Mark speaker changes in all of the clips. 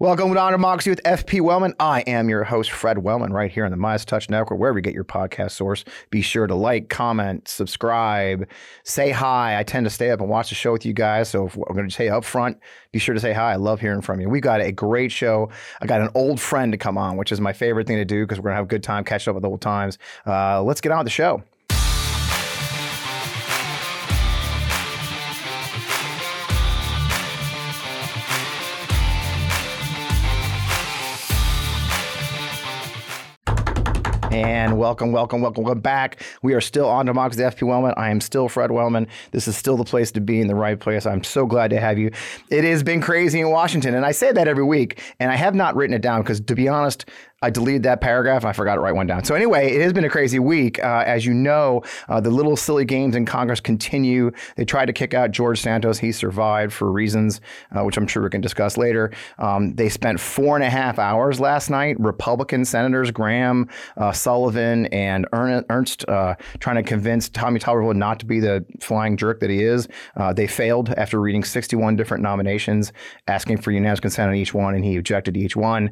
Speaker 1: Welcome to Democracy with FP Wellman. I am your host, Fred Wellman, right here on the MeidasTouch Network, wherever you get your podcast source. Be sure to like, comment, subscribe, say hi. I tend to stay up and watch the show with you guys. So if I'm going to say up front, be sure to say hi. I love hearing from you. We've got a great show. I got an old friend to come on, which is my favorite thing to do because we're going to have a good time catching up with old times. Uh, let's get on with the show. And welcome, welcome, welcome, welcome back. We are still on Democracy FP Wellman. I am still Fred Wellman. This is still the place to be in the right place. I'm so glad to have you. It has been crazy in Washington, and I say that every week, and I have not written it down because, to be honest, I deleted that paragraph I forgot to write one down. So anyway, it has been a crazy week. Uh, as you know, uh, the little silly games in Congress continue. They tried to kick out George Santos. He survived for reasons, uh, which I'm sure we can discuss later. Um, they spent four and a half hours last night. Republican senators Graham, uh, Sullivan, and Ernst uh, trying to convince Tommy Tuberville not to be the flying jerk that he is. Uh, they failed after reading 61 different nominations, asking for unanimous consent on each one, and he objected to each one,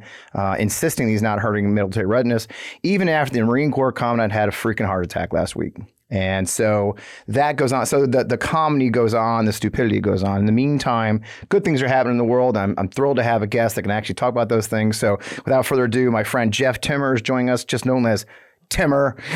Speaker 1: insisting he's not not hurting military readiness, even after the Marine Corps Commandant had a freaking heart attack last week. And so that goes on. So the, the comedy goes on, the stupidity goes on. In the meantime, good things are happening in the world. I'm, I'm thrilled to have a guest that can actually talk about those things. So without further ado, my friend Jeff Timmer is joining us, just known as Timmer.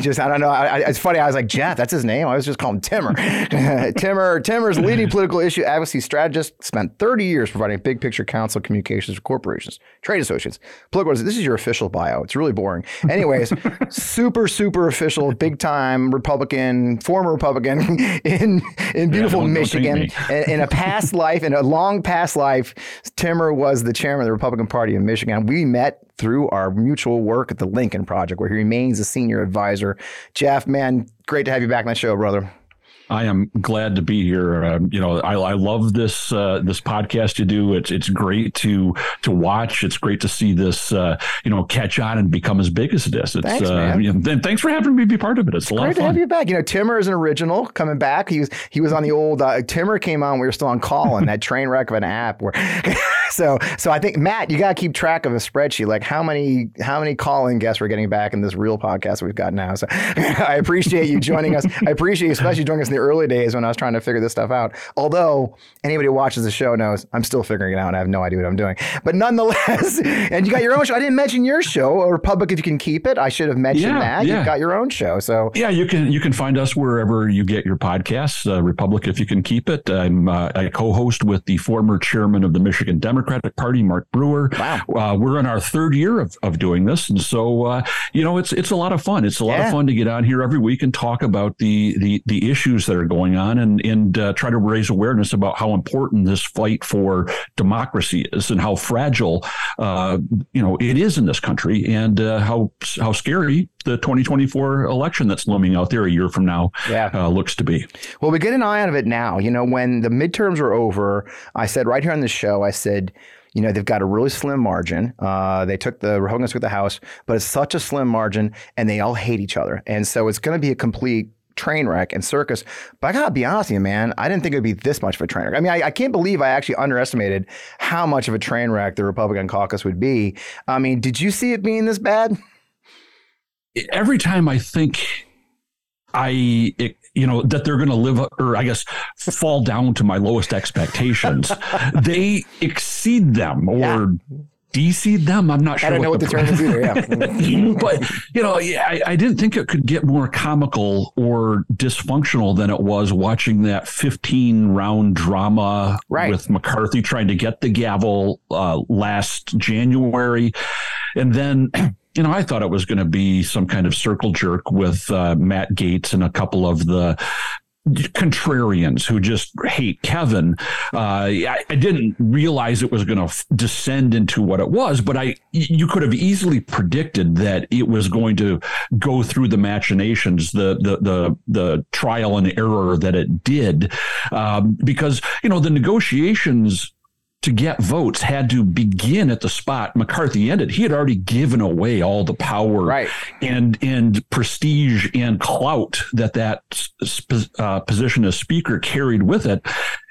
Speaker 1: just I don't know. I, it's funny. I was like Jeff. That's his name. I was just calling him Timmer. Timmer. Timmer's leading political issue advocacy strategist. Spent 30 years providing big picture counsel communications for corporations, trade associations, political. This is your official bio. It's really boring. Anyways, super super official, big time Republican, former Republican in in beautiful yeah, Michigan. In, in a past life, in a long past life, Timmer was the chairman of the Republican Party in Michigan. We met through our mutual work at the Lincoln Project, where he remains a senior advisor. Jeff, man, great to have you back on the show, brother.
Speaker 2: I am glad to be here. Um, you know, I, I love this uh, this podcast you do. It's it's great to to watch. It's great to see this uh, you know catch on and become as big as it is. It's,
Speaker 1: thanks, uh. You
Speaker 2: know, thanks for having me be part of it. It's, it's
Speaker 1: great to have you back. You know, Timmer is an original coming back. He was he was on the old uh, Timmer came on. We were still on call and that train wreck of an app where. so so I think Matt, you got to keep track of a spreadsheet, like how many how many call-in guests we're getting back in this real podcast we've got now. So I appreciate you joining us. I appreciate you especially joining us in the early days when I was trying to figure this stuff out. Although anybody who watches the show knows I'm still figuring it out and I have no idea what I'm doing. But nonetheless, and you got your own show. I didn't mention your show, Republic if you can keep it. I should have mentioned yeah, that. Yeah. You've got your own show. So
Speaker 2: yeah, you can you can find us wherever you get your podcasts. Uh, Republic if you can keep it. I'm uh, I co-host with the former chairman of the Michigan Democratic Party, Mark Brewer. Wow. Uh, we're in our third year of, of doing this, and so uh, you know it's it's a lot of fun. It's a lot yeah. of fun to get on here every week and talk about the the the issues that are going on and and uh, try to raise awareness about how important this fight for democracy is and how fragile uh, you know it is in this country and uh, how how scary the 2024 election that's looming out there a year from now yeah. Uh, looks to be.
Speaker 1: Well, we get an eye out of it now. You know, when the midterms were over, I said right here on the show, I said you know, they've got a really slim margin. Uh, they took the Republicans with the House, but it's such a slim margin, and they all hate each other, and so it's going to be a complete train wreck and circus. But I gotta be honest with you, man, I didn't think it would be this much of a train wreck. I mean, I, I, can't believe I actually underestimated how much of a train wreck the Republican caucus would be. I mean, did you see it being this bad?
Speaker 2: Every time I think I, it, you know, that they're going to live, or I guess, fall down to my lowest expectations, they exceed them or. Yeah de-seed them. I'm not sure.
Speaker 1: I don't know what the, term is either. Yeah,
Speaker 2: but you know, I, I, didn't think it could get more comical or dysfunctional than it was watching that 15 round drama right. with McCarthy trying to get the gavel uh, last January, and then. You know, I thought it was going to be some kind of circle jerk with uh, Matt Gaetz and a couple of the contrarians who just hate Kevin. Uh, I, I, didn't realize it was going to f- descend into what it was, but I you could have easily predicted that it was going to go through the machinations, the the the, the trial and error that it did, um, because you know the negotiations to get votes had to begin at the spot McCarthy ended. He had already given away all the power
Speaker 1: right.
Speaker 2: and and prestige and clout that that uh, position as speaker carried with it.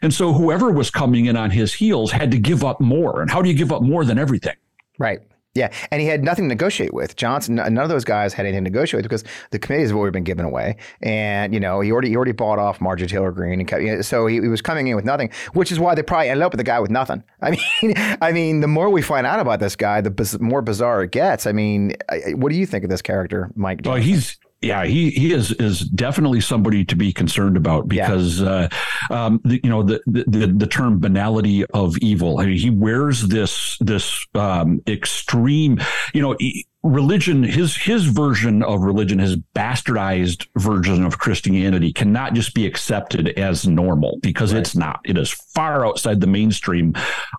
Speaker 2: And so whoever was coming in on his heels had to give up more. And how do you give up more than everything?
Speaker 1: Right. Yeah, and he had nothing to negotiate with. Johnson, none of those guys had anything to negotiate with because the committees have already been given away, and you know he already he already bought off Marjorie Taylor Greene, and so he, he, was coming in with nothing, which is why they probably ended up with a guy with nothing. I mean, I mean, the more we find out about this guy, the biz- more bizarre it gets. I mean, what do you think of this character, Mike?
Speaker 2: Johnson? Well, he's yeah, he he is is definitely somebody to be concerned about because yeah. uh, um, the, you know the, the the term banality of evil. I mean, he wears this this um, extreme. You know, he, religion his his version of religion his bastardized version of christianity cannot just be accepted as normal because right. it's not. It is far outside the mainstream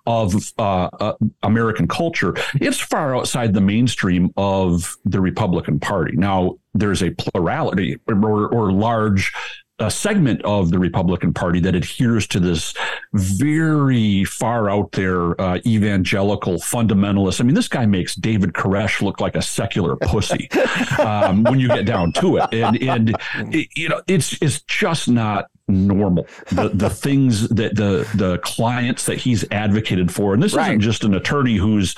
Speaker 2: of uh, uh, american culture. It's far outside the mainstream of the republican party. Now there's a plurality or, or large a segment of the Republican Party that adheres to this very far out there uh, evangelical fundamentalist. I mean, this guy makes David Koresh look like a secular pussy um, when you get down to it, and and it, you know it's it's just not normal. The the things that the the clients that he's advocated for, and this right. isn't just an attorney who's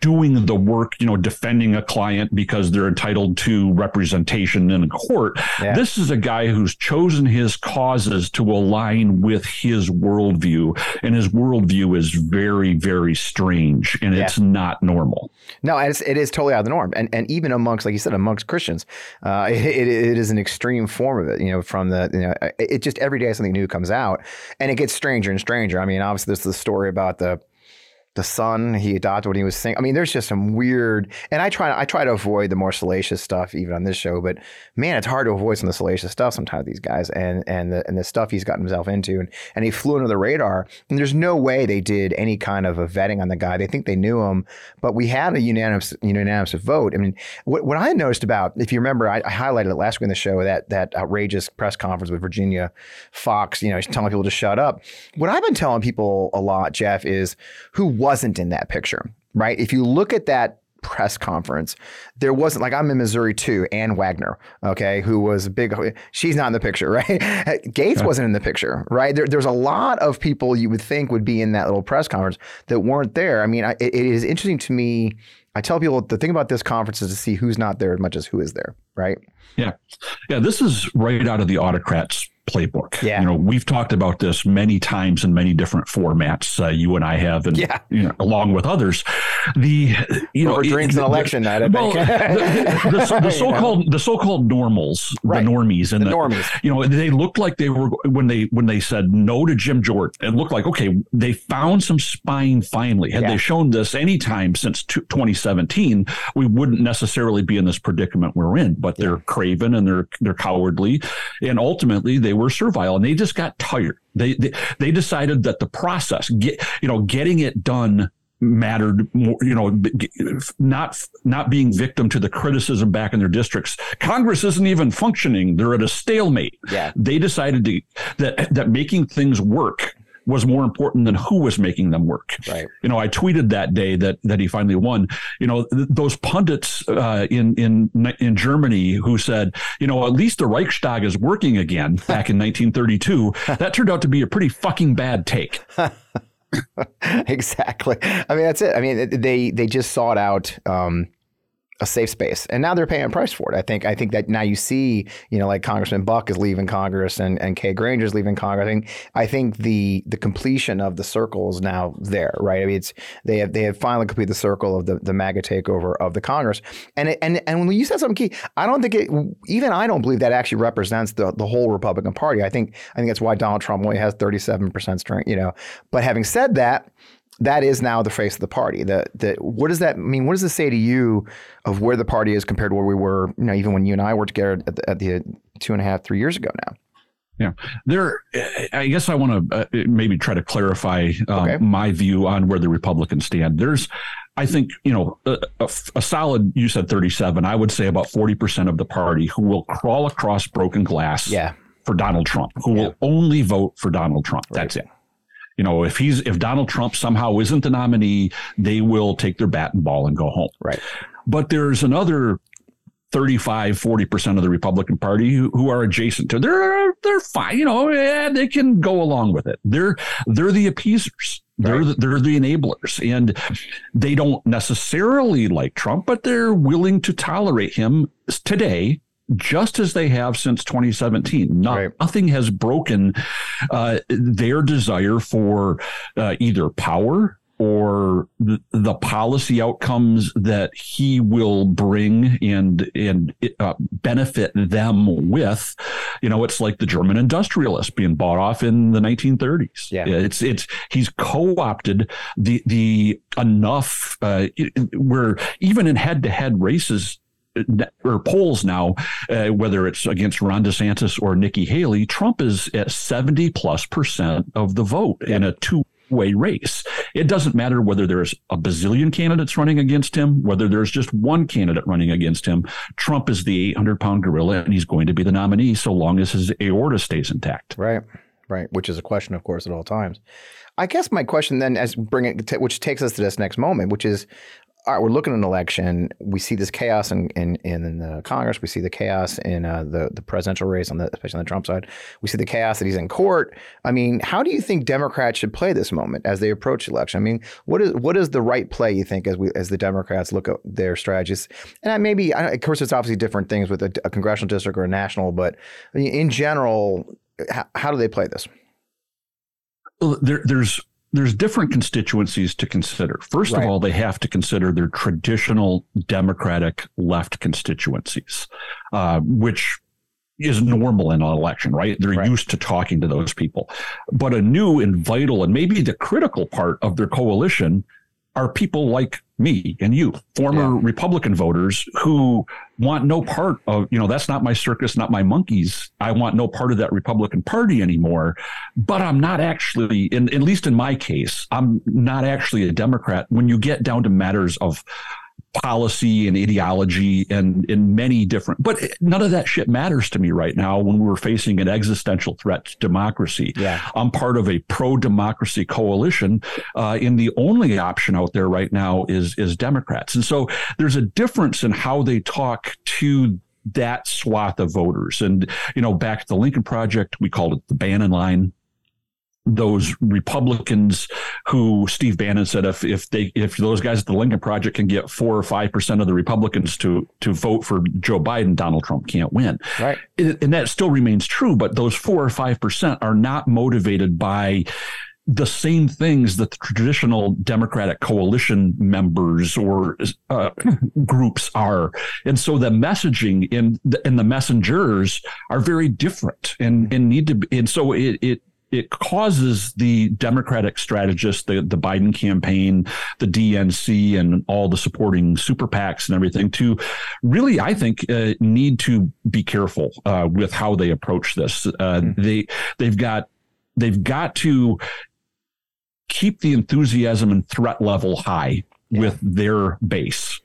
Speaker 2: doing the work, you know, defending a client because they're entitled to representation in a court. Yeah. This is a guy who's chosen his causes to align with his worldview, and his worldview is very, very strange, and yeah. it's not normal.
Speaker 1: No, it's, it is totally out of the norm, and and even amongst, like you said, amongst Christians, uh, it, it, it is an extreme form of it. You know, from the you know, it just every day something new comes out, and it gets stranger and stranger. I mean, obviously, there's the story about the the son he adopted when he was single. I mean, there's just some weird, and I try I try to avoid the more salacious stuff even on this show, but man, it's hard to avoid some of the salacious stuff sometimes these guys and and the and the stuff he's gotten himself into, and and he flew under the radar. And there's no way they did any kind of a vetting on the guy. They think they knew him, but we had a unanimous unanimous vote. I mean, what, what I noticed about, if you remember, I, I highlighted it last week in the show that that outrageous press conference with Virginia Foxx. you know, telling people to shut up. What I've been telling people a lot, Jeff, is who wasn't in that picture, right? If you look at that press conference, there wasn't like I'm in Missouri too. Ann Wagner, okay, who was big. She's not in the picture, right? Gaetz wasn't in the picture, right? There, there's a lot of people you would think would be in that little press conference that weren't there. I mean, I, it is interesting to me. I tell people the thing about this conference is to see who's not there as much as who is there, right?
Speaker 2: Yeah, yeah. This is right out of the autocrats playbook.
Speaker 1: Yeah.
Speaker 2: You know, we've talked about this many times in many different formats. Uh, you and I have, and yeah. you know, along with others. The you
Speaker 1: know, drinks an election night. I well,
Speaker 2: the, the, the, so-called the so-called normals, right. the normies, and
Speaker 1: the, the normies.
Speaker 2: You know, they looked like they were when they when they said no to Jim Jordan. It looked like okay, they found some spine finally. Had yeah. they shown this any time since 2017, we wouldn't necessarily be in this predicament we're in. But they're craven and they're they're cowardly, and ultimately they were servile and they just got tired. They, they, they decided that the process, get, you know, getting it done mattered more, you know, not, not being victim to the criticism back in their districts. Congress isn't even functioning. They're at a stalemate.
Speaker 1: Yeah.
Speaker 2: They decided to, that, that making things work was more important than who was making them work.
Speaker 1: Right.
Speaker 2: You know, I tweeted that day that that he finally won. You know, th- those pundits uh, in in in Germany who said, you know, at least the Reichstag is working again back in 1932. That turned out to be a pretty fucking bad take.
Speaker 1: exactly. I mean, that's it. I mean, they they just sought out. Um, a safe space. And now they're paying a price for it. I think I think that now you see, you know, like Congressman Buck is leaving Congress and, and Kay Granger is leaving Congress. I think I think the the completion of the circle is now there, right? I mean it's they have they have finally completed the circle of the, the MAGA takeover of the Congress. And it, and and when you said something key, I don't think it even I don't believe that actually represents the the whole Republican Party. I think I think that's why Donald Trump only has 37% strength, you know. But having said that, that is now the face of the party. The, the, what does that mean? What does this say to you of where the party is compared to where we were, you know, even when you and I were together at the, at the two and a half, three years ago now?
Speaker 2: Yeah, there. I guess I want to uh, maybe try to clarify um, okay. my view on where the Republicans stand. There's, I think, you know, a, a, a solid. You said 37. I would say about 40 percent of the party who will crawl across broken glass.
Speaker 1: Yeah.
Speaker 2: For Donald Trump, who yeah. will only vote for Donald Trump. Right. That's it You know, if he's if Donald Trump somehow isn't the nominee, they will take their bat and ball and go home.
Speaker 1: Right.
Speaker 2: But there's another 35 40% of the republican party who, who are adjacent to they're they're fine you know yeah, they can go along with it they're they're the appeasers they're the, they're the enablers and they don't necessarily like trump but they're willing to tolerate him today just as they have since 2017. Not, right. Nothing has broken uh, their desire for uh, either power or the, the, policy outcomes that he will bring and and uh, benefit them with you know it's like the german industrialist being bought off in the 1930s yeah it's it's he's co-opted the the enough uh, where even in head-to-head races or polls now, uh, whether it's against Ron DeSantis or Nikki Haley, Trump is at 70 plus percent of the vote in a two way race. It doesn't matter whether there's a bazillion candidates running against him, whether there's just one candidate running against him. Trump is the 800 pound gorilla and he's going to be the nominee so long as his aorta stays intact.
Speaker 1: Right. Right. Which is a question, of course, at all times. I guess my question then, as bring it, which takes us to this next moment, which is all right, we're looking at an election. We see this chaos in in, in the Congress. We see the chaos in uh, the the presidential race on the especially on the Trump side. We see the chaos that he's in court. I mean, how do you think Democrats should play this moment as they approach the election? I mean, what is what is the right play you think as we as the Democrats look at their strategies? And maybe, of course, it's obviously different things with a, a congressional district or a national, but in general, how, how do they play this?
Speaker 2: There, there's there's different constituencies to consider. First right. of all, they have to consider their traditional Democratic left constituencies, uh, which is normal in an election, right? They're right. used to talking to those people. But a new and vital and maybe the critical part of their coalition are people like me and you, former yeah. Republican voters who want no part of, you know, that's not my circus, not my monkeys. I want no part of that Republican Party anymore. But I'm not actually, in, at least in my case, I'm not actually a Democrat. When you get down to matters of policy and ideology and in many different but none of that shit matters to me right now when we're facing an existential threat to democracy.
Speaker 1: Yeah.
Speaker 2: i'm part of a pro-democracy coalition uh, and the only option out there right now is is democrats. And so there's a difference in how they talk to that swath of voters. And you know back to the lincoln project we called it the bannon line those Republicans who Steve Bannon said if if they if those guys at the Lincoln Project can get four or five percent of the Republicans to to vote for Joe Biden, Donald Trump can't win.
Speaker 1: Right,
Speaker 2: and that still remains true. But those four or five percent are not motivated by the same things that the traditional Democratic coalition members or uh, groups are, and so the messaging in the, and the messengers are very different, and and need to. Be, and so it it it causes the Democratic strategists, the, the Biden campaign, the DNC, and all the supporting super PACs and everything to really, I think, uh, need to be careful uh, with how they approach this. Uh, mm-hmm. They they've got they've got to keep the enthusiasm and threat level high yeah. with their base.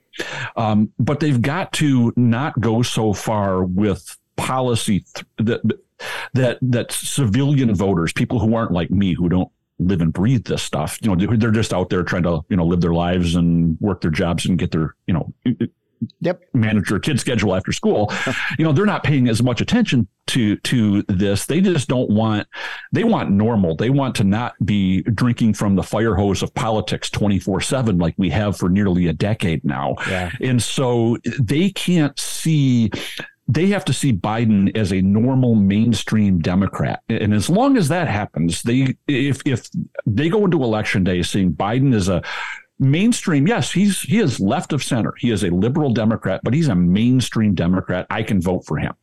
Speaker 2: Um, but they've got to not go so far with policy th- that that that civilian voters, people who aren't like me, who don't live and breathe this stuff, you know, they're just out there trying to you know live their lives and work their jobs and get their you know
Speaker 1: yep.
Speaker 2: manage their kid schedule after school. you know, they're not paying as much attention to to this. They just don't want they want normal. They want to not be drinking from the fire hose of politics 24/7 like we have for nearly a decade now.
Speaker 1: Yeah.
Speaker 2: And so they can't see they have to see Biden as a normal mainstream Democrat. And as long as that happens, they if if they go into election day seeing Biden as a mainstream, yes, he's he is left of center. He is a liberal Democrat, but he's a mainstream Democrat. I can vote for him.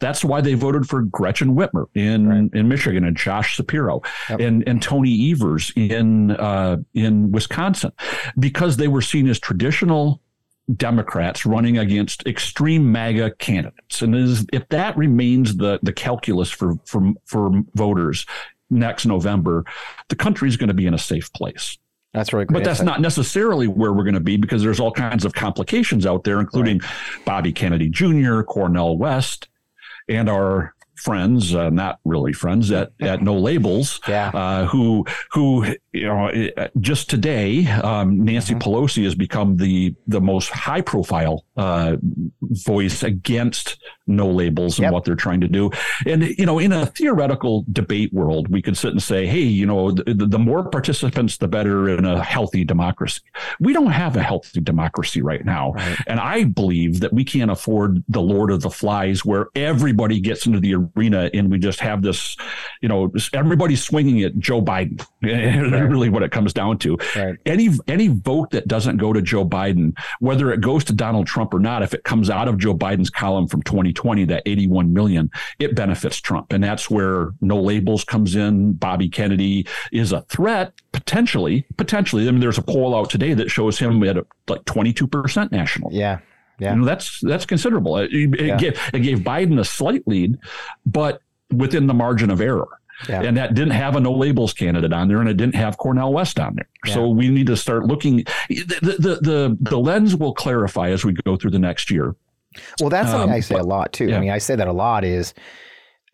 Speaker 2: That's why they voted for Gretchen Whitmer in right. in Michigan and Josh Shapiro yep. and and Tony Evers in uh, in Wisconsin, because they were seen as traditional Democrats running against extreme MAGA candidates. And is, if that remains the, the calculus for, for, for voters next November, the country is going to be in a safe place.
Speaker 1: That's right.
Speaker 2: But that's not necessarily where we're going to be because there's all kinds of complications out there, including right. Bobby Kennedy Jr., Cornel West, and our friends, uh, not really friends at, at No Labels,
Speaker 1: yeah.
Speaker 2: uh, who who you know just today um, Nancy mm-hmm. Pelosi has become the the most high profile uh, voice against no labels and yep. what they're trying to do. And you know, in a theoretical debate world, we could sit and say, hey, you know, the, the more participants, the better in a healthy democracy. We don't have a healthy democracy right now, right. and I believe that we can't afford the Lord of the Flies, where everybody gets into the arena and we just have this, you know, everybody's swinging at Joe Biden. Right. really, what it comes down to. Right. Any any vote that doesn't go to Joe Biden, whether it goes to Donald Trump or not, if it comes out of Joe Biden's column from 2020, that 81 million, it benefits Trump, and that's where no labels comes in. Bobby Kennedy is a threat potentially. Potentially, I mean, there's a poll out today that shows him at like 22 percent national.
Speaker 1: Yeah. Yeah.
Speaker 2: You know, that's that's considerable. It, it, yeah. gave, it gave Biden a slight lead, but within the margin of error. Yeah. And that didn't have a no labels candidate on there, and it didn't have Cornel West on there. Yeah. So we need to start looking. The, the, the the lens will clarify as we go through the next year.
Speaker 1: Well, that's something um, I say but, a lot too. Yeah. I mean, I say that a lot. Is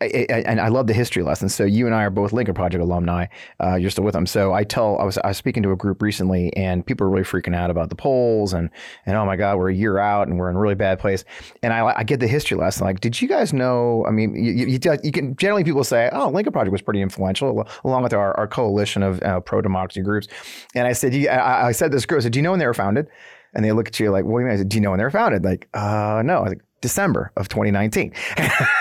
Speaker 1: And I love the history lessons. So you and I are both Lincoln Project alumni. Uh, you're still with them. So I tell I was I was speaking to a group recently, and people are really freaking out about the polls and and oh my God, we're a year out and we're in a really bad place. And I, I get the history lesson. Like, did you guys know? I mean, you, you, you can generally people say, oh, Lincoln Project was pretty influential, along with our, our coalition of uh, pro democracy groups. And I said, I, I said this group. I said, do you know when they were founded? And they look at you like, what do you mean? I said, do you know when they were founded? Like, uh, no. I was like, December of 2019.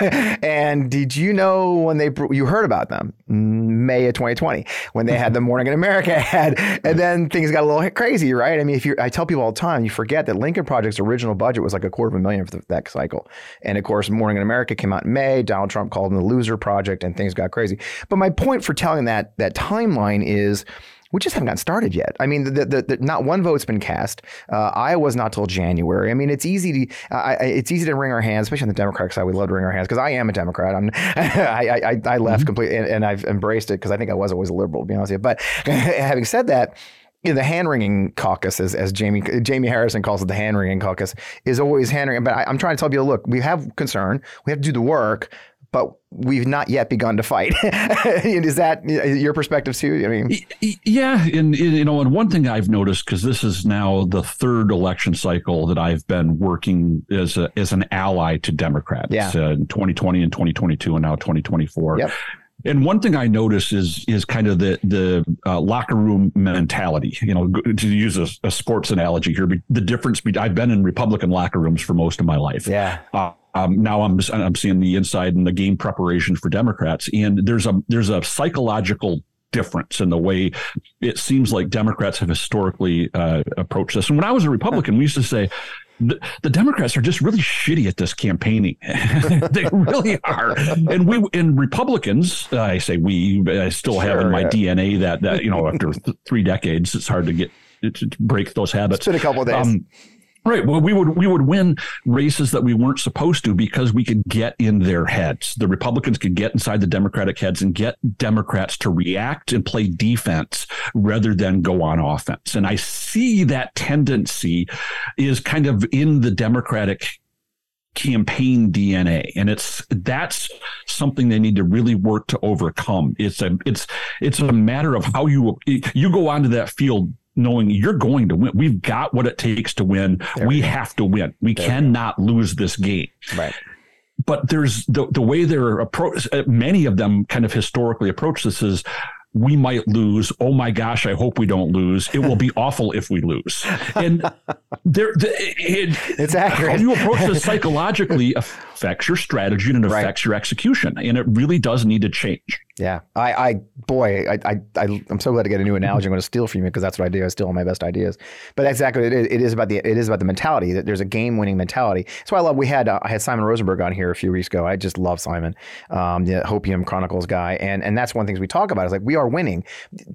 Speaker 1: and did you know when they you heard about them? May of 2020 when they had the Morning in America ad, and then things got a little crazy, right? I mean, if you, I tell people all the time, you forget that Lincoln Project's original budget was like a quarter of a million for that cycle, and of course, Morning in America came out in May. Donald Trump called them the loser project, and things got crazy. But my point for telling that that timeline is we just haven't gotten started yet. I mean, the, the, the, not one vote's been cast. Uh, Iowa's not till January. I mean, it's easy to uh, it's easy to wring our hands, especially on the Democratic side. We love to wring our hands because I am a Democrat. I'm, I, I, I left mm-hmm. completely, and, and, I've embraced it because I think I was always a liberal, to be honest with you. But having said that. You know, the hand wringing caucus, as, as Jamie Jamie Harrison calls it, the hand wringing caucus is always hand wringing. But I, I'm trying to tell people, look, we have concern, we have to do the work, but we've not yet begun to fight. is that your perspective too? I mean,
Speaker 2: yeah, and you know, and one thing I've noticed because this is now the third election cycle that I've been working as a, as an ally to Democrats.
Speaker 1: Yeah. Uh,
Speaker 2: in 2020 and 2022, and now 2024.
Speaker 1: Yep.
Speaker 2: And one thing I notice is is kind of the the uh, locker room mentality. You know, to use a, a sports analogy here, the difference. Between, I've been in Republican locker rooms for most of my life.
Speaker 1: Yeah. Uh,
Speaker 2: um, now I'm I'm seeing the inside and the game preparation for Democrats, and there's a there's a psychological difference in the way it seems like Democrats have historically uh, approached this. And when I was a Republican, we used to say. The, the Democrats are just really shitty at this campaigning. they really are. And we, and Republicans, uh, I say we, I still sure, have in my yeah. DNA that, that, you know, after th- three decades, it's hard to get, to break those habits.
Speaker 1: It's been a couple of days. Um,
Speaker 2: Right. Well, we would we would win races that we weren't supposed to because we could get in their heads. The Republicans could get inside the Democratic heads and get Democrats to react and play defense rather than go on offense. And I see that tendency is kind of in the Democratic campaign DNA and it's that's something they need to really work to overcome it's a it's it's a matter of how you you go onto that field knowing you're going to win. We've got what it takes to win. There we have to win. We there cannot lose this game.
Speaker 1: Right.
Speaker 2: But there's the the way they're approach. Many of them kind of historically approach this is we might lose. Oh my gosh, I hope we don't lose. It will be awful if we lose. And there, the, it,
Speaker 1: it's accurate.
Speaker 2: How you approach this psychologically affects your strategy and it affects right. your execution. And it really does need to change.
Speaker 1: Yeah, I, I boy, I, I, I, am so glad to get a new analogy. I'm going to steal from you because that's what I do. I steal all my best ideas. But exactly, it is, it is about the, it is about the mentality that there's a game-winning mentality. That's why I love. We had, uh, I had Simon Rosenberg on here a few weeks ago. I just love Simon, um, the Hopium Chronicles guy, and and that's one of the things we talk about. Is like we are winning.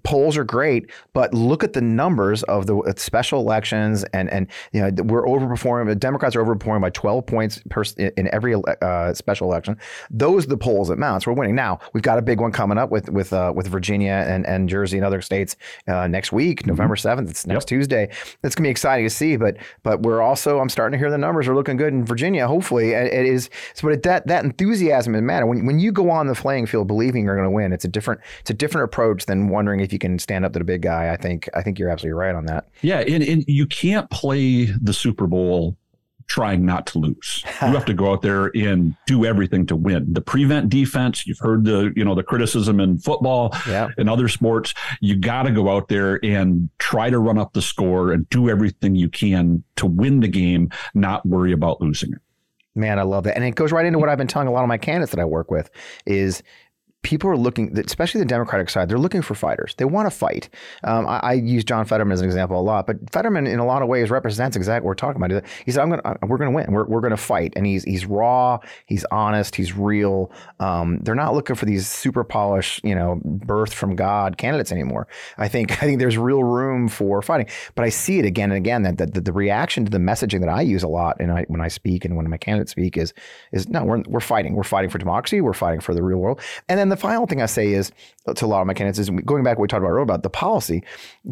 Speaker 1: Polls are great, but look at the numbers of the uh, special elections, and and you know we're overperforming. The Democrats are overperforming by 12 points per, in every uh, special election. Those are the polls that mounts. We're winning now. We've got a big one one coming up with with uh, with Virginia and, and Jersey and other states uh, next week, mm-hmm. November seventh. It's next yep. Tuesday. It's gonna be exciting to see. But but we're also I'm starting to hear the numbers are looking good in Virginia. Hopefully, it is. So but that that enthusiasm is matter when when you go on the playing field believing you're going to win. It's a different it's a different approach than wondering if you can stand up to the big guy. I think I think you're absolutely right on that.
Speaker 2: Yeah, and, and you can't play the Super Bowl trying not to lose. you have to go out there and do everything to win. The prevent defense, you've heard the, you know, the criticism in football yeah. and other sports. You got to go out there and try to run up the score and do everything you can to win the game, not worry about losing it.
Speaker 1: Man, I love that. And it goes right into what I've been telling a lot of my candidates that I work with is people are looking, especially the Democratic side, they're looking for fighters. They want to fight. Um, I, I, use John Fetterman as an example a lot, but Fetterman, in a lot of ways, represents exactly what we're talking about. He said, "I'm going, we're going to win. We're, we're going to fight." And he's he's raw, he's honest, he's real. Um, they're not looking for these super polished, you know, birth from God candidates anymore. I think I think there's real room for fighting. But I see it again and again that, that, that the reaction to the messaging that I use a lot, and I, when I speak and when my candidates speak, is is no, we're we're fighting. We're fighting for democracy. We're fighting for the real world. And then the final thing I say is to a lot of my candidates is going back to what we talked about earlier about the policy.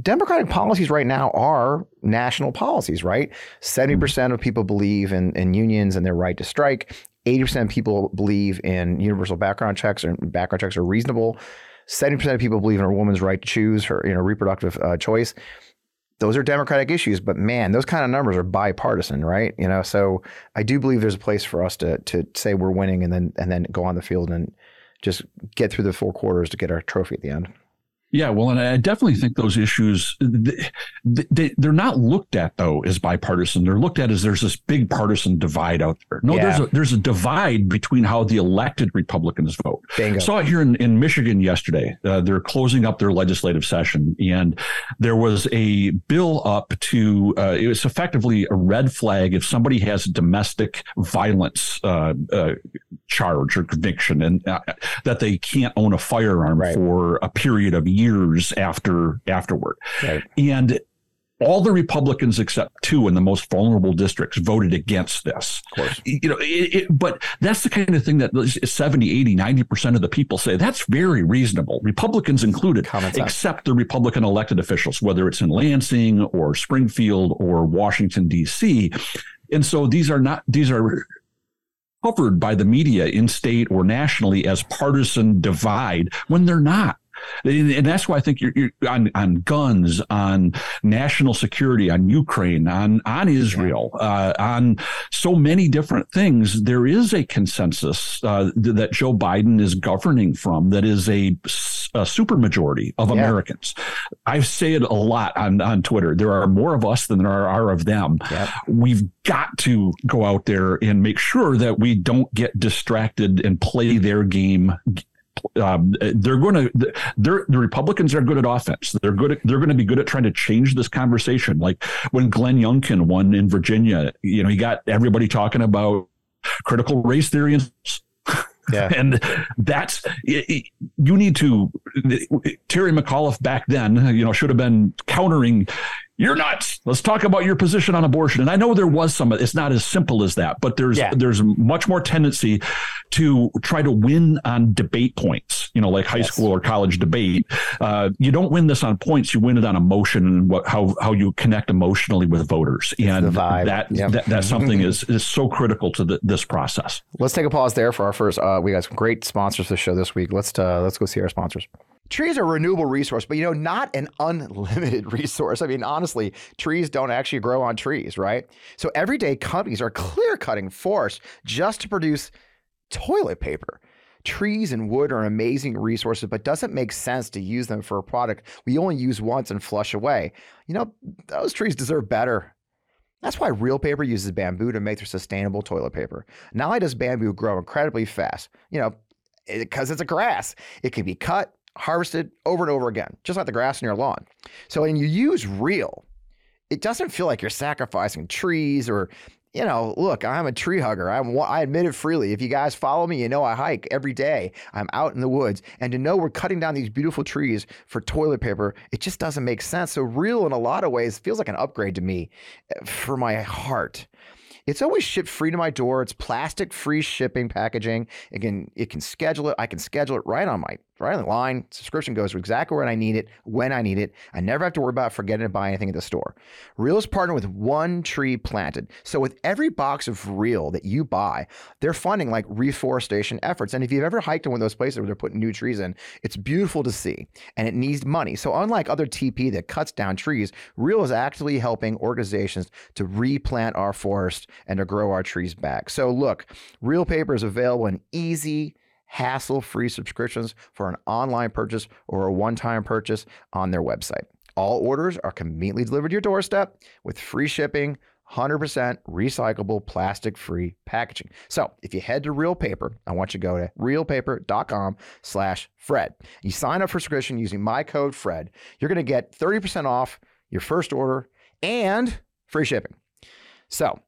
Speaker 1: Democratic policies right now are national policies, right? 70% of people believe in, in unions and their right to strike. 80% of people believe in universal background checks or background checks are reasonable. 70% of people believe in a woman's right to choose her you know, reproductive uh, choice those are democratic issues but man those kind of numbers are bipartisan right you know so i do believe there's a place for us to to say we're winning and then and then go on the field and just get through the four quarters to get our trophy at the end.
Speaker 2: Yeah, well, and I definitely think those issues they, they're not looked at though as bipartisan. They're looked at as there's this big partisan divide out there. No, yeah. there's a there's a divide between how the elected Republicans vote. Bingo. Saw it here in, in Michigan yesterday. Uh, they're closing up their legislative session, and there was a bill up to uh, it was effectively a red flag if somebody has a domestic violence uh, uh charge or conviction, and uh, that they can't own a firearm right. for a period of years after afterward. Right. And all the Republicans except two in the most vulnerable districts voted against this.
Speaker 1: Of course.
Speaker 2: You know, it, it, but that's the kind of thing that 70, 80, 90% of the people say that's very reasonable, Republicans included, except the Republican elected officials, whether it's in Lansing or Springfield or Washington, D.C. And so these are not, these are covered by the media in state or nationally as partisan divide when they're not. And that's why I think you're, you're, on on guns, on national security, on Ukraine, on on Israel, uh, on so many different things. There is a consensus uh, that Joe Biden is governing from that is a, a supermajority of yeah. Americans. I say it a lot on on Twitter. There are more of us than there are of them. We've got to go out there and make sure that we don't get distracted and play their game um, they're going to they're the Republicans are good at offense. They're good. At, they're going to be good at trying to change this conversation. Like when Glenn Youngkin won in Virginia, you know, he got everybody talking about critical race theory and. Yeah. and that's you need to Terry McAuliffe back then, you know, should have been countering you're nuts. Let's talk about your position on abortion. And I know there was some. It's not as simple as that, but there's yeah. there's much more tendency to try to win on debate points. You know, like high yes. school or college debate. Uh, you don't win this on points. You win it on emotion and what how how you connect emotionally with voters. And that, yep. that that something is is so critical to the, this process.
Speaker 1: Let's take a pause there for our first. Uh, we got some great sponsors for the show this week. Let's uh, let's go see our sponsors. Trees are a renewable resource, but you know, not an unlimited resource. I mean, honestly, trees don't actually grow on trees, right? So everyday companies are clear cutting forests just to produce toilet paper. Trees and wood are amazing resources, but doesn't make sense to use them for a product we only use once and flush away. You know, those trees deserve better. That's why Reel Paper uses bamboo to make their sustainable toilet paper. Not only does bamboo grow incredibly fast, you know, because it's a grass, it can be cut, harvested over and over again, just like the grass in your lawn. So when you use Reel, it doesn't feel like you're sacrificing trees or, you know, look, I'm a tree hugger. I'm, I admit it freely. If you guys follow me, you know I hike every day. I'm out in the woods. And to know we're cutting down these beautiful trees for toilet paper, it just doesn't make sense. So, Reel in a lot of ways, feels like an upgrade to me eh, for my heart. It's always shipped free to my door. It's plastic free shipping packaging. It it can schedule it. I can schedule it right on my right on the line. Subscription goes exactly where I need it, when I need it. I never have to worry about forgetting to buy anything at the store. Reel is partnered with One Tree Planted. So with every box of Reel that you buy, they're funding like reforestation efforts. And if you've ever hiked in one of those places where they're putting new trees in, it's beautiful to see and it needs money. So unlike other TP that cuts down trees, Reel is actually helping organizations to replant our forest and to grow our trees back. So look, Reel paper is available in easy hassle free subscriptions for an online purchase or a one time purchase on their website. All orders are conveniently delivered to your doorstep with free shipping, 100% recyclable plastic free packaging. So if you head to Reel Paper, I want you to go to reelpaper.com slash Fred. You sign up for subscription using my code Fred. You're going to get 30% off your first order and free shipping. So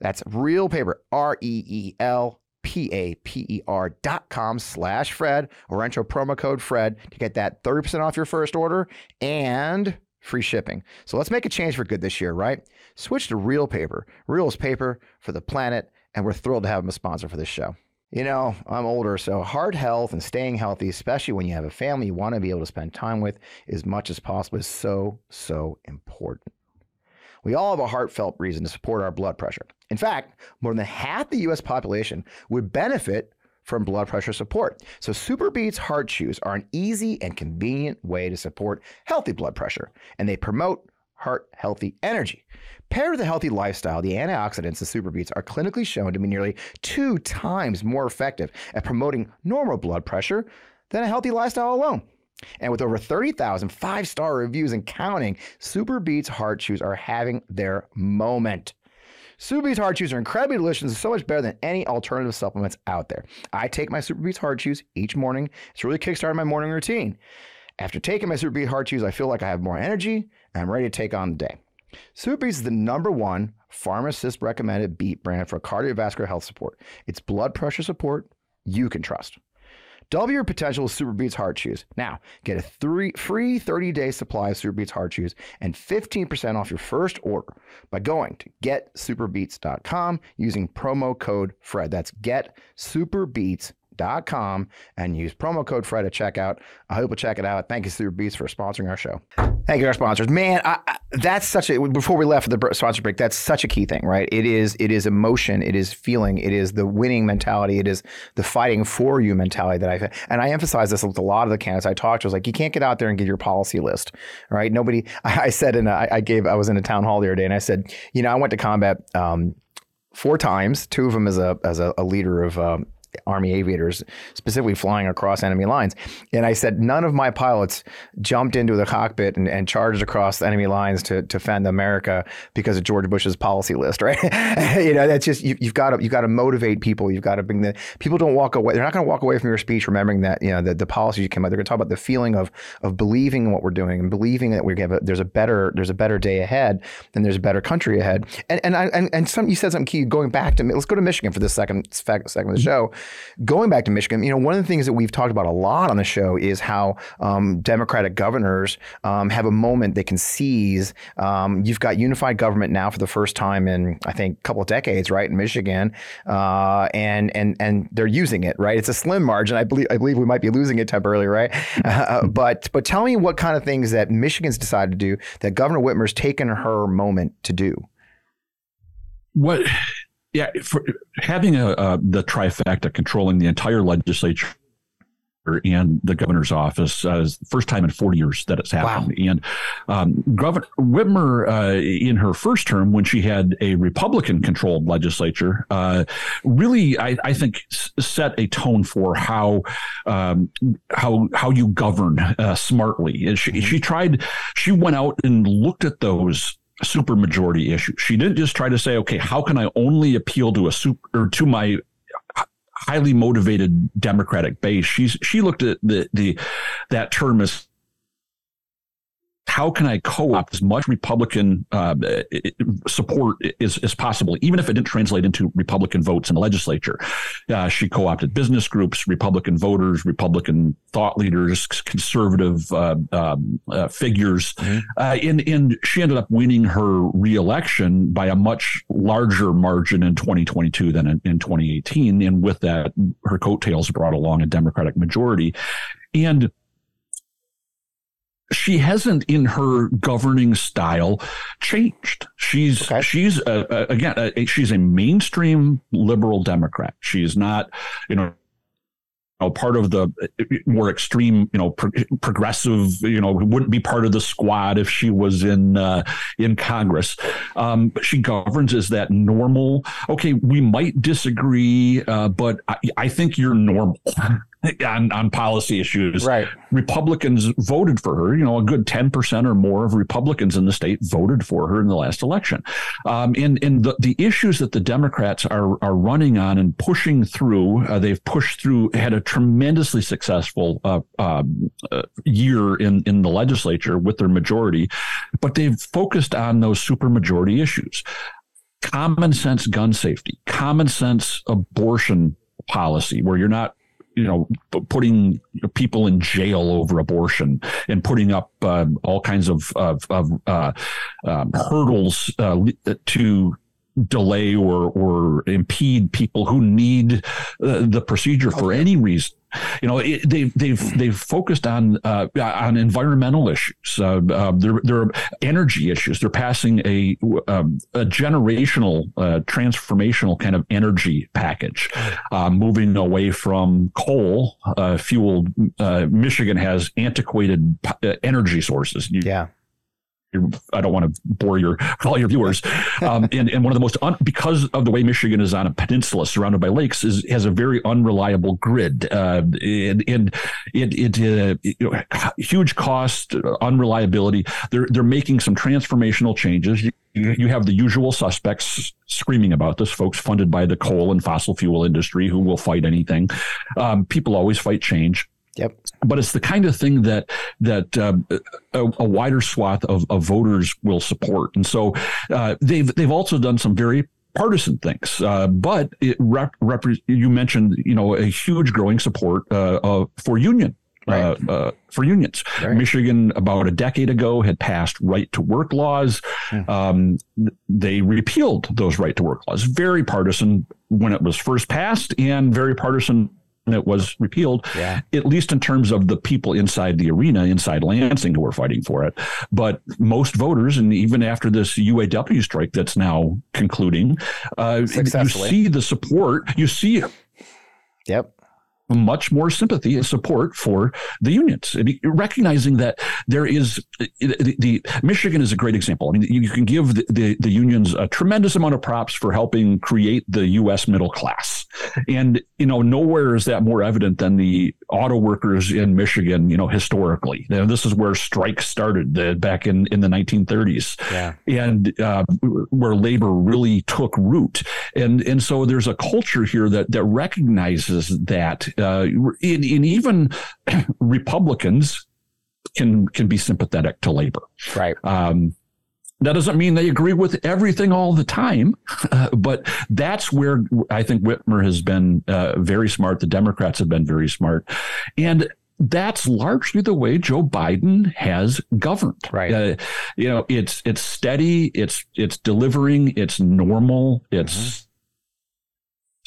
Speaker 1: that's Reel Paper, R E E L P-A-P-E-R dot com slash Fred or enter promo code Fred to get that 30% off your first order and free shipping. So let's make a change for good this year, right? Switch to Reel Paper. Reel is paper for the planet, and we're thrilled to have them a sponsor for this show. You know, I'm older, so heart health and staying healthy, especially when you have a family you want to be able to spend time with as much as possible, is so, so important. We all have a heartfelt reason to support our blood pressure. In fact, more than half the US population would benefit from blood pressure support. So SuperBeets Heart Chews are an easy and convenient way to support healthy blood pressure, and they promote heart healthy energy. Paired with a healthy lifestyle, the antioxidants in SuperBeets are clinically shown to be nearly two times more effective at promoting normal blood pressure than a healthy lifestyle alone. And with over 30,000 five star reviews and counting, SuperBeets Heart Chews are having their moment. SuperBeets Heart Chews are incredibly delicious and so much better than any alternative supplements out there. I take my SuperBeets Heart Chews each morning. It's really kickstarted my morning routine. After taking my SuperBeets Heart Chews, I feel like I have more energy and I'm ready to take on the day. SuperBeets is the number one pharmacist recommended beet brand for cardiovascular health support. It's blood pressure support you can trust. Double your potential with SuperBeets Heart Chews. Now, get a three, free 30-day supply of SuperBeets Heart Chews and 15% off your first order by going to getsuperbeets.com using promo code FRED. That's getsuperbeets.com com and use promo code Fred at checkout. I hope you'll check it out. Thank you, SuperBeets, for sponsoring our show. Thank you, our sponsors. Man, I, I, that's such a before we left the sponsor break. That's such a key thing, right? It is it is emotion, it is feeling, it is the winning mentality, it is the fighting for you mentality that I and I emphasize this with a lot of the candidates I talked to. I was like, you can't get out there and give your policy list, right? Nobody. I, I said, and I, I gave I was in a town hall the other day, and I said, you know, I went to combat. Um, four times, two of them as a as a, a leader of um, Army aviators, specifically flying across enemy lines. And I said, none of my pilots jumped into the cockpit and, and charged across the enemy lines to, to defend America because of George Bush's policy list, right? you know, that's just, you, have got to, you've got to motivate people. You've got to bring the, people don't walk away. They're not going to walk away from your speech remembering that, you know, the, the policies you came out. They're going to talk about the feeling of, of believing in what we're doing and believing that we have a, there's a better, there's a better day ahead and there's a better country ahead. And, and I, and, and some, you said something key going back to, let's go to Michigan for this second, second of the mm-hmm. show going back to Michigan, you know, one of the things that we've talked about a lot on the show is how um, Democratic governors um, have a moment they can seize. Um, you've got unified government now for the first time in I think a couple of decades, right, in Michigan, uh, and and and they're using it, right? It's a slim margin. I believe I believe we might be losing it temporarily, right? Uh, but but tell me what kind of things that Michigan's decided to do that Governor Whitmer's taken her moment to do.
Speaker 2: What yeah, for having a, the trifecta controlling the entire legislature and the governor's office uh, is the first time in 40 years that it's happened. Wow. And um, Governor Whitmer, uh, in her first term, when she had a Republican-controlled legislature, uh, really, I, I, think, set a tone for how um, how how you govern uh, smartly. And she, mm-hmm. she tried, she went out and looked at those supermajority issue. She didn't just try to say, okay, how can I only appeal to a super or to my highly motivated Democratic base? She's she looked at the the that term as how can I co-opt as much Republican uh, support as, as possible, even if it didn't translate into Republican votes in the legislature? Uh, she co-opted business groups, Republican voters, Republican thought leaders, conservative uh, um, uh figures, mm-hmm. Uh, and, and she ended up winning her reelection by a much larger margin in 2022 than in, in 2018. And with that, her coattails brought along a Democratic majority. And she hasn't in her governing style changed. She's okay. she's a, a, again a, she's a mainstream liberal Democrat. She's not you know know, part of the more extreme, you know, pro- progressive, you know, wouldn't be part of the squad if she was in uh, in Congress. Um, but she governs as that normal. Okay, we might disagree, uh, but I, I, think you're normal. on, on policy issues.
Speaker 1: Right.
Speaker 2: Republicans voted for her. You know, a good 10% or more of Republicans in the state voted for her in the last election. Um, and and the, the issues that the Democrats are, are running on and pushing through, uh, they've pushed through, had a tremendously successful uh, um, uh, year in, in the legislature with their majority, but they've focused on those supermajority issues. Common sense gun safety, common sense abortion policy, where you're not you know, putting people in jail over abortion and putting up uh, all kinds of, of, of uh, um, hurdles uh, to delay or or impede people who need uh, the procedure for any reason. You know, it, they've they've they've focused on uh, on environmental issues. Uh, uh, there there are energy issues. They're passing a um, a generational uh, transformational kind of energy package, uh, moving away from coal fueled. Michigan has antiquated energy sources.
Speaker 1: You, yeah
Speaker 2: I don't want to bore your all your viewers. Um, and, and one of the most un, because of the way Michigan is on a peninsula surrounded by lakes is has a very unreliable grid. Uh, and, and it it uh, you know, huge cost, unreliability. They're they're making some transformational changes. You, you have the usual suspects screaming about this folks funded by the coal and fossil fuel industry who will fight anything. Um, people always fight change.
Speaker 1: Yep.
Speaker 2: But it's the kind of thing that that uh, a, a, wider swath of, of, voters will support, and so uh, they've they've also done some very partisan things. Uh, but it rep, rep, you mentioned you know a huge growing support uh, for union. Uh. Uh, for unions, right. Michigan about a decade ago had passed right to work laws. Hmm. Um, they repealed those right to work laws. Very partisan when it was first passed, and very partisan it was repealed, yeah. at least in terms of the people inside the arena, inside Lansing, who were fighting for it. But most voters, and even after this UAW strike that's now concluding, uh, you see the support. You see it.
Speaker 1: Yep
Speaker 2: much more sympathy and support for the unions, recognizing that there is the, the, Michigan is a great example. I mean, you can give the, the, the, unions a tremendous amount of props for helping create the U.S. middle class, and you know nowhere is that more evident than the auto workers in Michigan. You know, historically, you know, this is where strikes started uh, back in in the 1930s,
Speaker 1: yeah.
Speaker 2: and uh, where labor really took root, and and so there's a culture here that that recognizes that uh, in, in even Republicans can can be sympathetic to labor.
Speaker 1: Right.
Speaker 2: Um, that doesn't mean they agree with everything all the time, uh, but that's where I think Whitmer has been uh, very smart. The Democrats have been very smart, and that's largely the way Joe Biden has governed.
Speaker 1: Right. Uh,
Speaker 2: you know, it's it's steady. It's it's delivering. It's normal. It's mm-hmm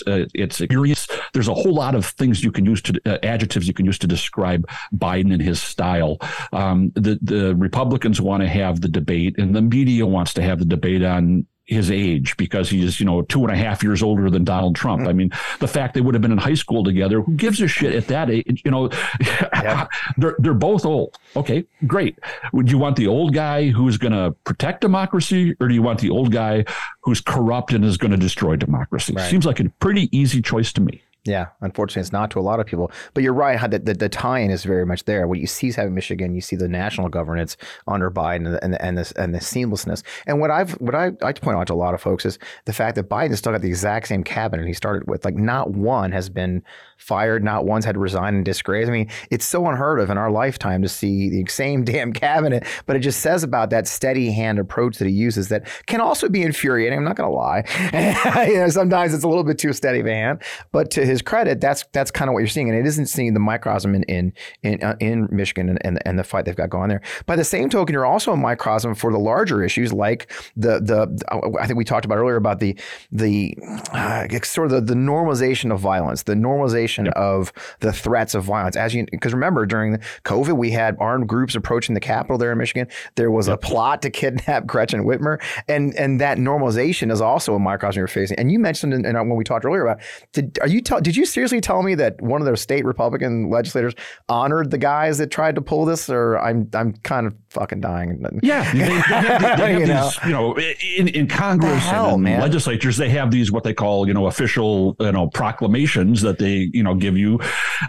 Speaker 2: uh, it's experience. There's a whole lot of things you can use to uh, adjectives you can use to describe Biden and his style. Um, the the Republicans want to have the debate, and the media wants to have the debate on his age because he's you know two and a half years older than Donald Trump. I mean, the fact they would have been in high school together, who gives a shit at that age? You know, yeah. they're they're both old. Okay, great. Would you want the old guy who's going to protect democracy, or do you want the old guy who's corrupt and is going to destroy democracy? Right. Seems like a pretty easy choice to me.
Speaker 1: Yeah, unfortunately, it's not to a lot of people. But you're right. The, the, the tie-in is very much there. What you see is having Michigan, you see the national governance under Biden and and and, this, and the seamlessness. And what I've what I, I like to point out to a lot of folks is the fact that Biden still got the exact same cabinet he started with. Like not one has been fired, not once had resigned in disgrace. I mean, it's so unheard of in our lifetime to see the same damn cabinet. But it just says about that steady hand approach that he uses that can also be infuriating. I'm not going to lie. you know, sometimes it's a little bit too steady of a hand, but to his credit, that's that's kind of what you're seeing, and it isn't seeing the microcosm in in in, uh, in Michigan and, and and the fight they've got going there. By the same token, you're also a microcosm for the larger issues, like the the I think we talked about earlier about the the uh, sort of the, the normalization of violence, the normalization yep. of the threats of violence. As you because remember during COVID, we had armed groups approaching the Capitol there in Michigan. There was yep. a plot to kidnap Gretchen Whitmer, and and that normalization is also a microcosm you're facing. And you mentioned in, in, uh, when we talked earlier about did are you tell did you seriously tell me that one of those state Republican legislators honored the guys that tried to pull this, or I'm I'm kind of fucking dying.
Speaker 2: Yeah, they, they have, they have you, know? You know, in, in Congress hell, and in legislatures, they have these what they call you know official you know proclamations that they you know give you,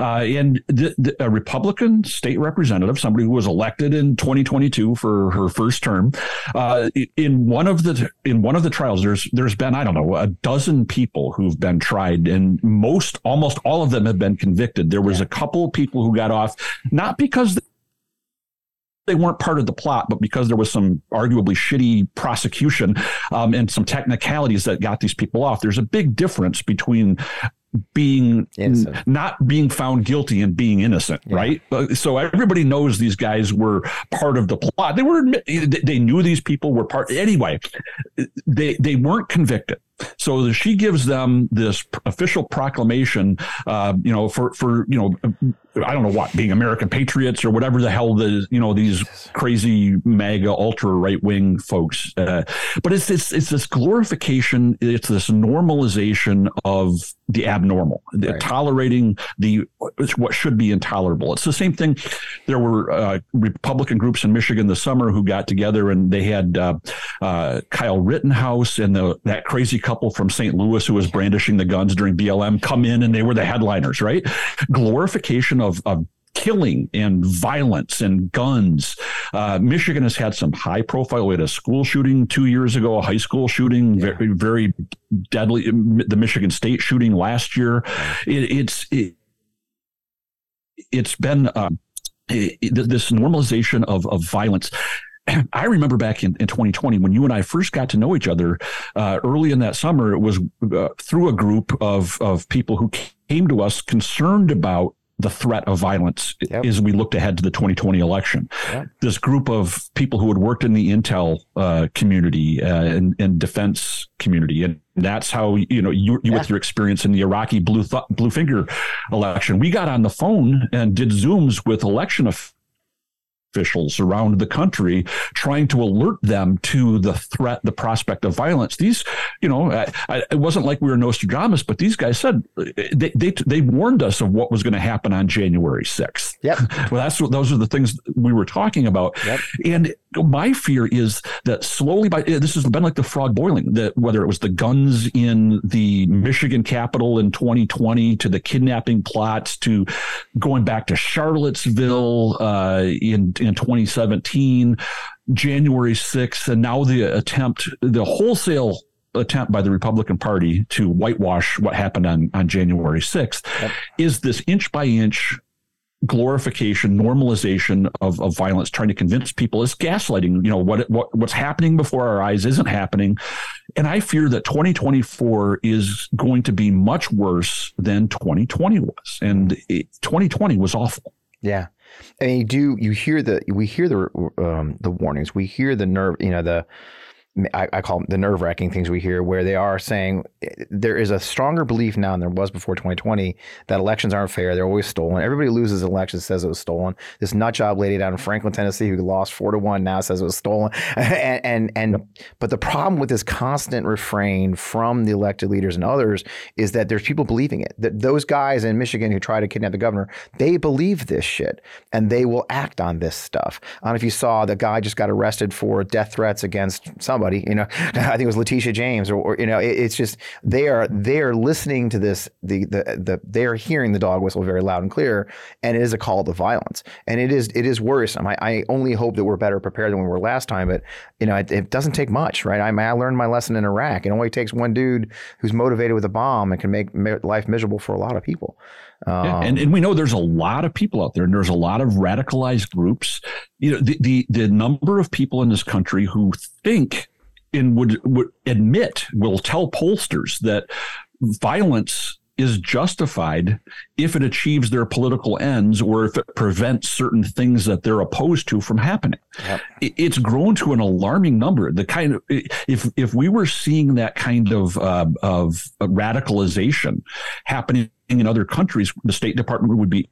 Speaker 2: uh, and the, the, a Republican state representative, somebody who was elected in 2022 for her first term, uh, in one of the in one of the trials, there's there's been I don't know a dozen people who've been tried, and most almost all of them have been convicted. There was yeah. a couple of people who got off not because they weren't part of the plot, but because there was some arguably shitty prosecution um, and some technicalities that got these people off. There's a big difference between being innocent. not being found guilty and being innocent yeah. right uh, so everybody knows these guys were part of the plot they were they knew these people were part anyway they they weren't convicted so she gives them this official proclamation, uh, you know, for for you know, I don't know what being American patriots or whatever the hell the you know these crazy MAGA ultra right wing folks. Uh, but it's it's it's this glorification. It's this normalization of the abnormal, right. tolerating the what should be intolerable. It's the same thing. There were uh, Republican groups in Michigan this summer who got together and they had uh, uh, Kyle Rittenhouse and the that crazy couple from St. Louis who was brandishing the guns during BLM come in and they were the headliners. Right, glorification of of killing and violence and guns. Uh, Michigan has had some high profile. We had a school shooting two years ago, a high school shooting, yeah. very, very deadly. The Michigan State shooting last year. It, it's it, has been uh, it, this normalization of of violence. I remember back in, in 2020 when you and I first got to know each other uh, early in that summer. It was uh, through a group of of people who came to us concerned about the threat of violence yep. as we looked ahead to the 2020 election. Yep. This group of people who had worked in the intel uh, community uh, and, and, defense community, and that's how you know you, you yeah. with your experience in the Iraqi blue th- blue finger election. We got on the phone and did zooms with election officials officials around the country trying to alert them to the threat, the prospect of violence. These, you know, I, I, it wasn't like we were Nostradamus, but these guys said they they, they warned us of what was going to happen on January 6th.
Speaker 1: Yep.
Speaker 2: well, that's what those are the things we were talking about. Yep. And my fear is that slowly by this has been like the frog boiling that whether it was the guns in the Michigan Capitol in 2020 to the kidnapping plots to going back to Charlottesville uh, in in 2017, January 6th, and now the attempt, the wholesale attempt by the Republican Party to whitewash what happened on, on January 6th yep. is this inch by inch glorification, normalization of, of violence, trying to convince people is gaslighting. You know what what what's happening before our eyes isn't happening, and I fear that 2024 is going to be much worse than 2020 was, and it, 2020 was awful.
Speaker 1: Yeah, and you do you hear the we hear the um, the warnings we hear the nerve you know the I, I call them the nerve wracking things we hear, where they are saying eh, there is a stronger belief now than there was before 2020 that elections aren't fair. They're always stolen. Everybody loses elections says it was stolen. This nut job lady down in Franklin, Tennessee, who lost four to one, now says it was stolen. and and, and yep. but the problem with this constant refrain from the elected leaders and others is that there's people believing it. That those guys in Michigan who try to kidnap the governor, they believe this shit and they will act on this stuff. I don't know if you saw the guy just got arrested for death threats against some somebody, you know, I think it was Letitia James or, or you know, it, it's just, they are, they are listening to this, the, the, the, they are hearing the dog whistle very loud and clear. And it is a call to violence. And it is, it is worrisome. I, I only hope that we're better prepared than we were last time, but you know, it, it doesn't take much, right? I, I learned my lesson in Iraq. It only takes one dude who's motivated with a bomb and can make life miserable for a lot of people.
Speaker 2: Um, yeah, and, and we know there's a lot of people out there, and there's a lot of radicalized groups. You know, the, the the number of people in this country who think and would would admit will tell pollsters that violence is justified if it achieves their political ends or if it prevents certain things that they're opposed to from happening. Yep. It's grown to an alarming number. The kind of if if we were seeing that kind of uh, of radicalization happening in other countries, the State Department would be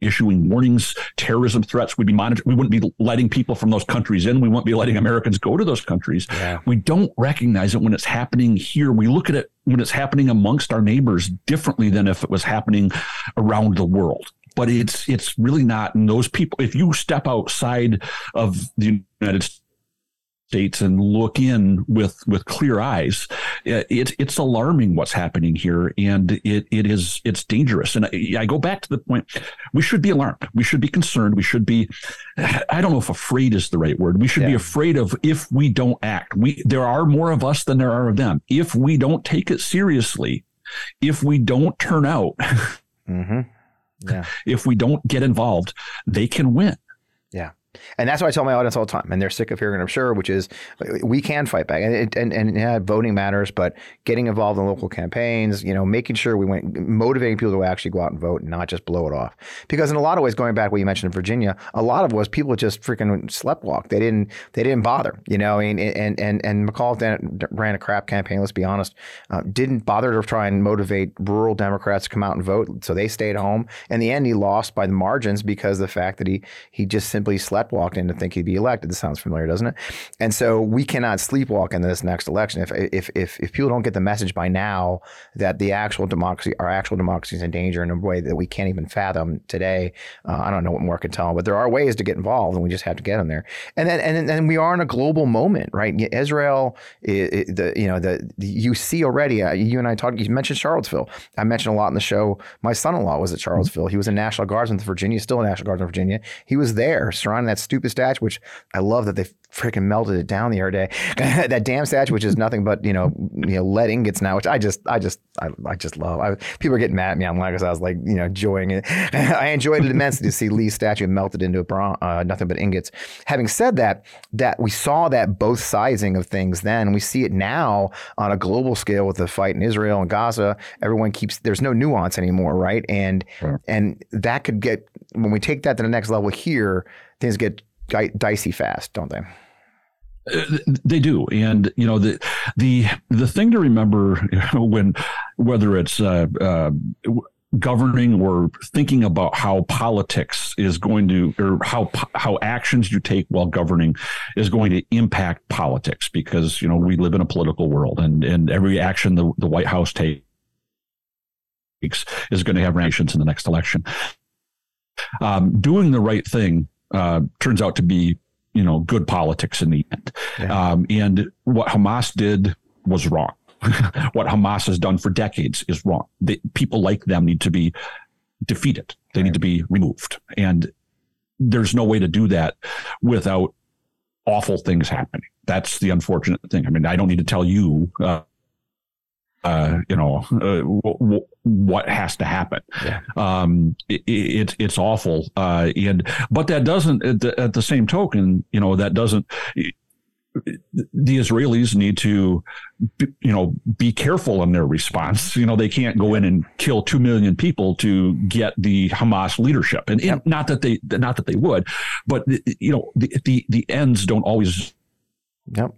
Speaker 2: issuing warnings, terrorism threats. We'd be monitored. We wouldn't be letting people from those countries in. We wouldn't be letting Americans go to those countries. Yeah. We don't recognize it when it's happening here. We look at it when it's happening amongst our neighbors differently than if it was happening around the world. But it's it's really not. And those people, if you step outside of the United States states and look in with with clear eyes it's it's alarming what's happening here and it it is it's dangerous. And I, I, go back to the point we should be alarmed. We should be concerned. We should be i don't know if afraid is the right word. We should yeah. be afraid of if we don't act. We there are more of us than there are of them. If we don't take it seriously if we don't turn out mm-hmm. yeah. if we don't get involved they can win.
Speaker 1: Yeah and that's what I tell my audience all the time, and they're sick of hearing it, I'm sure, which is we can fight back. And, and, and yeah, voting matters, but getting involved in local campaigns, you know, making sure we went, motivating people to actually go out and vote and not just blow it off. Because in a lot of ways, going back what you mentioned in Virginia, a lot of was people just freaking sleptwalk. They didn't, they didn't bother, you know, and, and, and, and McAuliffe ran a crap campaign, let's be honest, uh, didn't bother to try and motivate rural Democrats to come out and vote. So they stayed home. In the end, he lost by the margins because of the fact that he, he just simply slept walked in to think he'd be elected. This sounds familiar, doesn't it? And so we cannot sleepwalk in this next election. If if if, if people don't get the message by now that the actual democracy, our actual democracy, is in danger in a way that we can't even fathom today, uh, I don't know what more can tell. But there are ways to get involved, and we just have to get in there. And then and then we are in a global moment, right? Israel, it, it, the you know the, the, you see already. Uh, you and I talked. You mentioned Charlottesville. I mentioned a lot in the show. My son-in-law was at Charlottesville. He was a National Guardsman in Virginia, still a National Guardsman in Virginia. He was there surrounding that stupid statue, which I love that they freaking melted it down the other day. that damn statue, which is nothing but you know, you know, lead ingots now, which I just, I just, I, I just love. I, people are getting mad at me online because I was like, you know, enjoying it. I enjoyed it immensely to see Lee's statue melted into a bron- uh, nothing but ingots. Having said that, that we saw that both sizing of things then, we see it now on a global scale with the fight in Israel and Gaza. Everyone keeps there's no nuance anymore, right? And sure. and that could get when we take that to the next level here, things get dicey fast, don't they?
Speaker 2: Uh, they do, and you know the the the thing to remember when whether it's uh, uh, governing or thinking about how politics is going to or how how actions you take while governing is going to impact politics because you know we live in a political world and and every action the, the White House takes is going to have ramifications in the next election. Um, doing the right thing uh, turns out to be you know good politics in the end. Yeah. Um, and what Hamas did was wrong. what Hamas has done for decades is wrong. They, people like them need to be defeated. They right. need to be removed. And there's no way to do that without awful things happening. That's the unfortunate thing. I mean, I don't need to tell you uh, uh, you know, uh, w- w- what has to happen. Yeah. Um, it, it, it's awful. Uh, and, but that doesn't, at the, at the, same token, you know, that doesn't, the Israelis need to, you know, be careful in their response. You know, they can't go in and kill two million people to get the Hamas leadership, and, and not that they, not that they would, but you know, the the, the ends don't always yep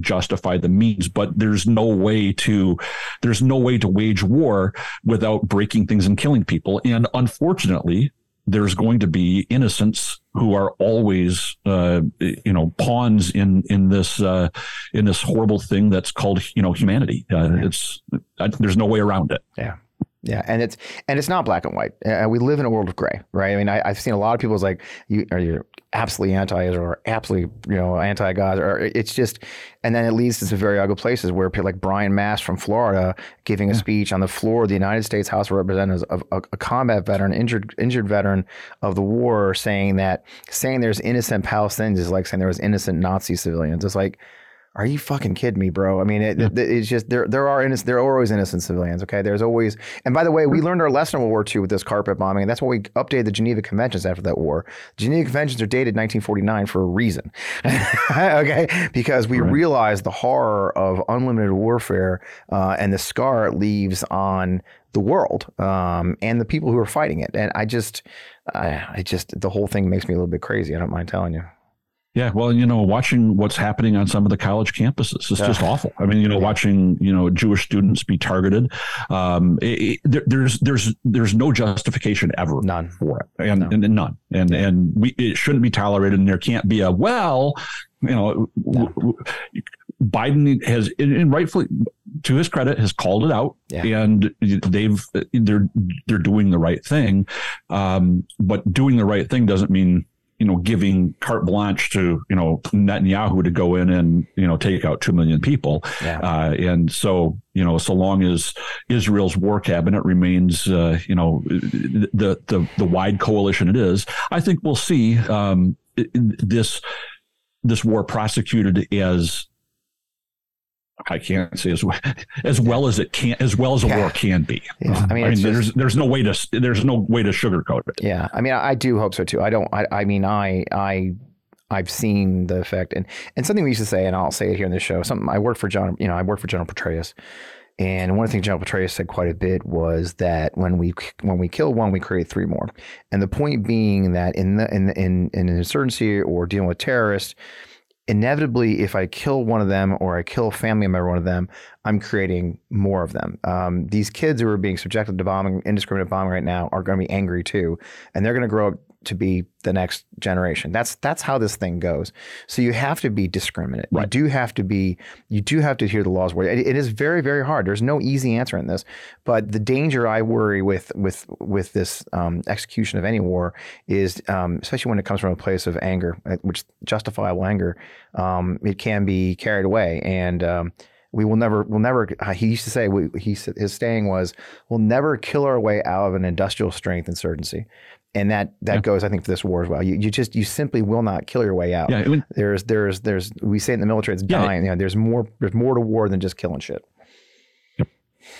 Speaker 2: justify the means but there's no way to there's no way to wage war without breaking things and killing people. And unfortunately there's going to be innocents who are always uh, you know pawns in in this uh, in this horrible thing that's called you know humanity. Uh, yeah. it's there's no way around it.
Speaker 1: Yeah yeah, and it's and it's not black and white. Uh, we live in a world of gray, right? I mean, I, have seen a lot of people's like, you are you absolutely anti-Israel or absolutely you know anti-God, or it's just, and then it leads to some very ugly places where people like Brian Mast from Florida giving a yeah. speech on the floor of the United States House of Representatives, of a, a combat veteran, injured injured veteran of the war, saying that saying there's innocent Palestinians is like saying there was innocent Nazi civilians. It's like are you fucking kidding me, bro? I mean, it, yeah. it, it's just there. There are innocent. There are always innocent civilians. Okay, there's always. And by the way, we learned our lesson in World War II with this carpet bombing, and that's why we updated the Geneva Conventions after that war. Geneva Conventions are dated 1949 for a reason. okay, because we right. realized the horror of unlimited warfare uh, and the scar it leaves on the world um, and the people who are fighting it. And I just, I, I just, the whole thing makes me a little bit crazy. I don't mind telling you.
Speaker 2: Yeah, well, you know, watching what's happening on some of the college campuses is just awful. I mean, you know, watching you know Jewish students be targeted, um, it, it, there's there's there's no justification ever
Speaker 1: none
Speaker 2: for it, and, no. and, and none, and yeah. and we it shouldn't be tolerated, and there can't be a well, you know. No. Biden has, and rightfully, to his credit, has called it out, yeah. and they've they're they're doing the right thing. Um, but doing the right thing doesn't mean you know, giving carte blanche to, you know, Netanyahu to go in and, you know, take out 2 million people. Yeah. Uh, and so, you know, so long as Israel's war cabinet remains, uh, you know, the, the, the wide coalition it is, I think we'll see um, this, this war prosecuted as I can't say as well, as well as it can, as well as a yeah. war can be. Yeah. I mean, I mean there's just, there's no way to there's no way to sugarcoat it.
Speaker 1: Yeah, I mean, I do hope so too. I don't. I, I mean, I I I've seen the effect, and and something we used to say, and I'll say it here in the show. Something I worked for John. You know, I worked for General Petraeus, and one of the things General Petraeus said quite a bit was that when we when we kill one, we create three more. And the point being that in the in in, in an insurgency or dealing with terrorists inevitably, if I kill one of them or I kill a family member one of them, I'm creating more of them. Um, these kids who are being subjected to bombing, indiscriminate bombing right now, are going to be angry too, and they're going to grow up to be the next generation. That's that's how this thing goes. So you have to be discriminate. Right. You do have to be. You do have to hear the laws. It, it is very very hard. There's no easy answer in this. But the danger I worry with with with this um, execution of any war is, um, especially when it comes from a place of anger, uh, which justifiable anger, um, it can be carried away and um, we will never we'll never uh, he used to say we, he his saying was we'll never kill our way out of an industrial strength insurgency and that that yeah. goes, I think, for this war as well. You, you just you simply will not kill your way out. Yeah, there's there's there's we say in the military it's yeah, dying. you know, there's more there's more to war than just killing shit.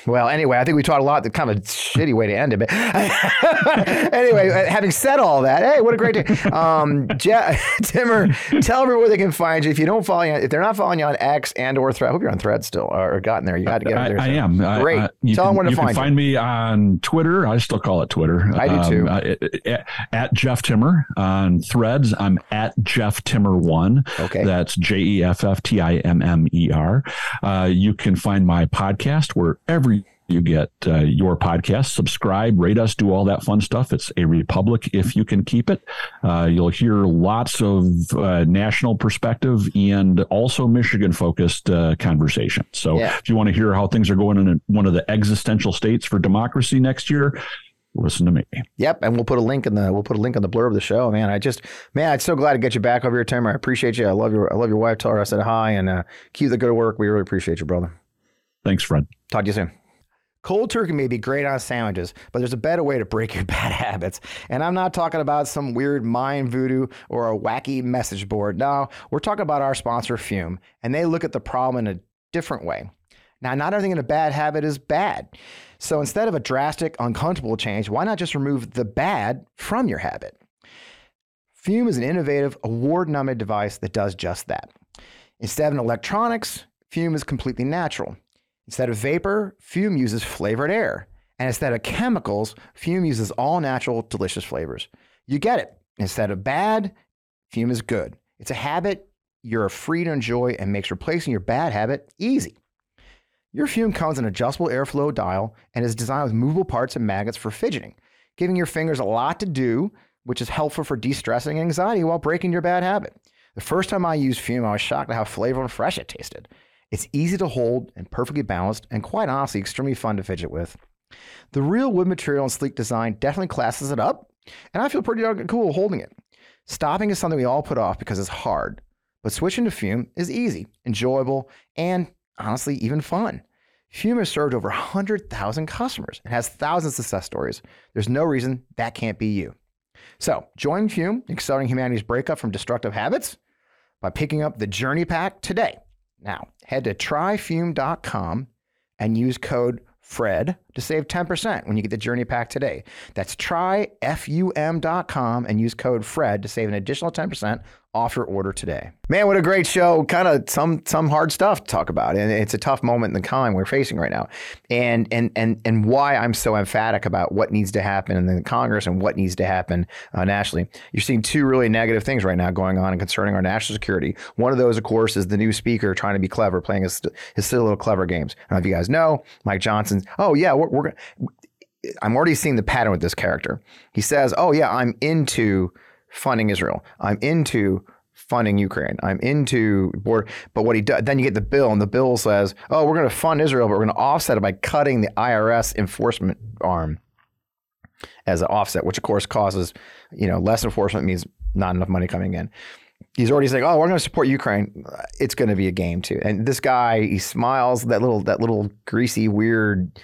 Speaker 1: Well, anyway, I think we taught a lot. The kind of a shitty way to end it. But anyway, uh, having said all that, hey, what a great day. Um, Je- Timmer, tell everyone where they can find you. If you don't follow you, if they're not following you on X and or Thread, I hope you're on Thread still or gotten there. You got to get there.
Speaker 2: I, I am.
Speaker 1: Great.
Speaker 2: I,
Speaker 1: I, tell
Speaker 2: can,
Speaker 1: them where to
Speaker 2: you
Speaker 1: find
Speaker 2: can find me on Twitter. I still call it Twitter.
Speaker 1: I do too. Um,
Speaker 2: at, at Jeff Timmer on Threads. I'm at Jeff Timmer one.
Speaker 1: Okay.
Speaker 2: That's J E F F T I M M E R. Uh, you can find my podcast wherever you get uh, your podcast, subscribe, rate us, do all that fun stuff. It's a republic if you can keep it. Uh, you'll hear lots of uh, national perspective and also Michigan focused uh, conversation. So yeah. if you want to hear how things are going in one of the existential states for democracy next year, listen to me.
Speaker 1: Yep, and we'll put a link in the we'll put a link on the blurb of the show. Man, I just man, I'm so glad to get you back over here, Tim. I appreciate you. I love your I love your wife. Tell her I said hi and uh, keep the good work. We really appreciate you, brother.
Speaker 2: Thanks, Fred.
Speaker 1: Talk to you soon. Cold turkey may be great on sandwiches, but there's a better way to break your bad habits. And I'm not talking about some weird mind voodoo or a wacky message board. No, we're talking about our sponsor, Fum, and they look at the problem in a different way. Now, not everything in a bad habit is bad. So instead of a drastic, uncomfortable change, why not just remove the bad from your habit? Fum is an innovative, award nominated device that does just that. Instead of an electronics, Fum is completely natural. Instead of vapor, Fum uses flavored air. And instead of chemicals, Fum uses all natural, delicious flavors. You get it. Instead of bad, Fum is good. It's a habit you're free to enjoy and makes replacing your bad habit easy. Your Fum comes in an adjustable airflow dial and is designed with movable parts and magnets for fidgeting, giving your fingers a lot to do, which is helpful for de stressing anxiety while breaking your bad habit. The first time I used Fum, I was shocked at how flavorful and fresh it tasted. It's easy to hold and perfectly balanced, and quite honestly, extremely fun to fidget with. The real wood material and sleek design definitely classes it up, and I feel pretty darn cool holding it. Stopping is something we all put off because it's hard, but switching to Fum is easy, enjoyable, and honestly, even fun. Fum has served over 100,000 customers and has thousands of success stories. There's no reason that can't be you. So, join Fum, accelerating humanity's breakup from destructive habits by picking up the Journey Pack today. Now, head to tryfum.com and use code FRED, to save 10% when you get the Journey Pack today. That's tryfum.com and use code FRED to save an additional 10% off your order today. Man, what a great show. Kind of some some hard stuff to talk about. And it's a tough moment in the time we're facing right now. And and and and why I'm so emphatic about what needs to happen in the Congress and what needs to happen uh, nationally. You're seeing two really negative things right now going on and concerning our national security. One of those, of course, is the new speaker trying to be clever, playing his, his silly little clever games. I don't know if you guys know, Mike Johnson's, oh yeah, we're, we're I'm already seeing the pattern with this character. He says, "Oh yeah, I'm into funding Israel. I'm into funding Ukraine. I'm into border." But what he does, then you get the bill, and the bill says, "Oh, we're going to fund Israel, but we're going to offset it by cutting the IRS enforcement arm as an offset, which of course causes, you know, less enforcement means not enough money coming in." He's already saying, "Oh, we're going to support Ukraine. It's going to be a game too." And this guy, he smiles that little that little greasy, weird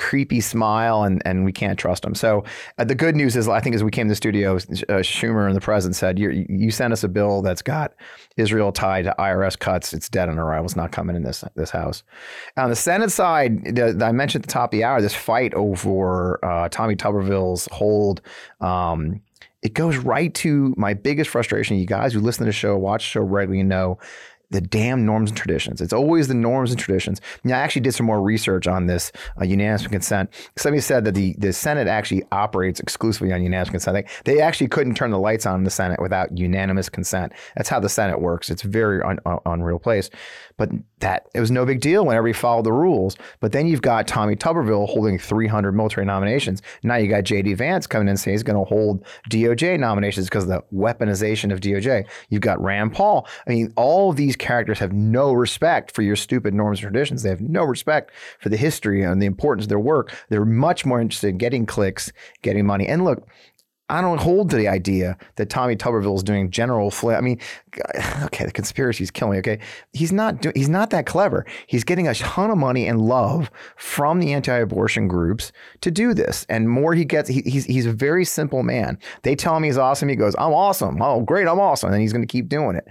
Speaker 1: creepy smile, and and we can't trust him. So uh, the good news is, I think, as we came to the studio, uh, Schumer and the president said, you you sent us a bill that's got Israel tied to IRS cuts. It's dead on arrival. It's not coming in this this house. On the Senate side, the, I mentioned at the top of the hour this fight over uh, Tommy Tuberville's hold. Um, it goes right to my biggest frustration. You guys who listen to the show, watch the show regularly, know the damn norms and traditions. It's always the norms and traditions. Now, I actually did some more research on this uh, unanimous consent. Somebody said that the, the Senate actually operates exclusively on unanimous consent. They, they actually couldn't turn the lights on in the Senate without unanimous consent. That's how the Senate works. It's very un, un, unreal place. But that it was no big deal whenever you followed the rules. But then you've got Tommy Tuberville holding 300 military nominations. Now you got J.D. Vance coming in and saying he's going to hold DOJ nominations because of the weaponization of DOJ. You've got Rand Paul. I mean, all of these characters have no respect for your stupid norms and traditions. They have no respect for the history and the importance of their work. They're much more interested in getting clicks, getting money. And look, I don't hold to the idea that Tommy Tuberville is doing general fl- I mean, okay, the conspiracy is killing me. Okay, he's not do- he's not that clever. He's getting a ton of money and love from the anti-abortion groups to do this. And more he gets, he, he's he's a very simple man. They tell him he's awesome. He goes, "I'm awesome. Oh, great, I'm awesome." And he's going to keep doing it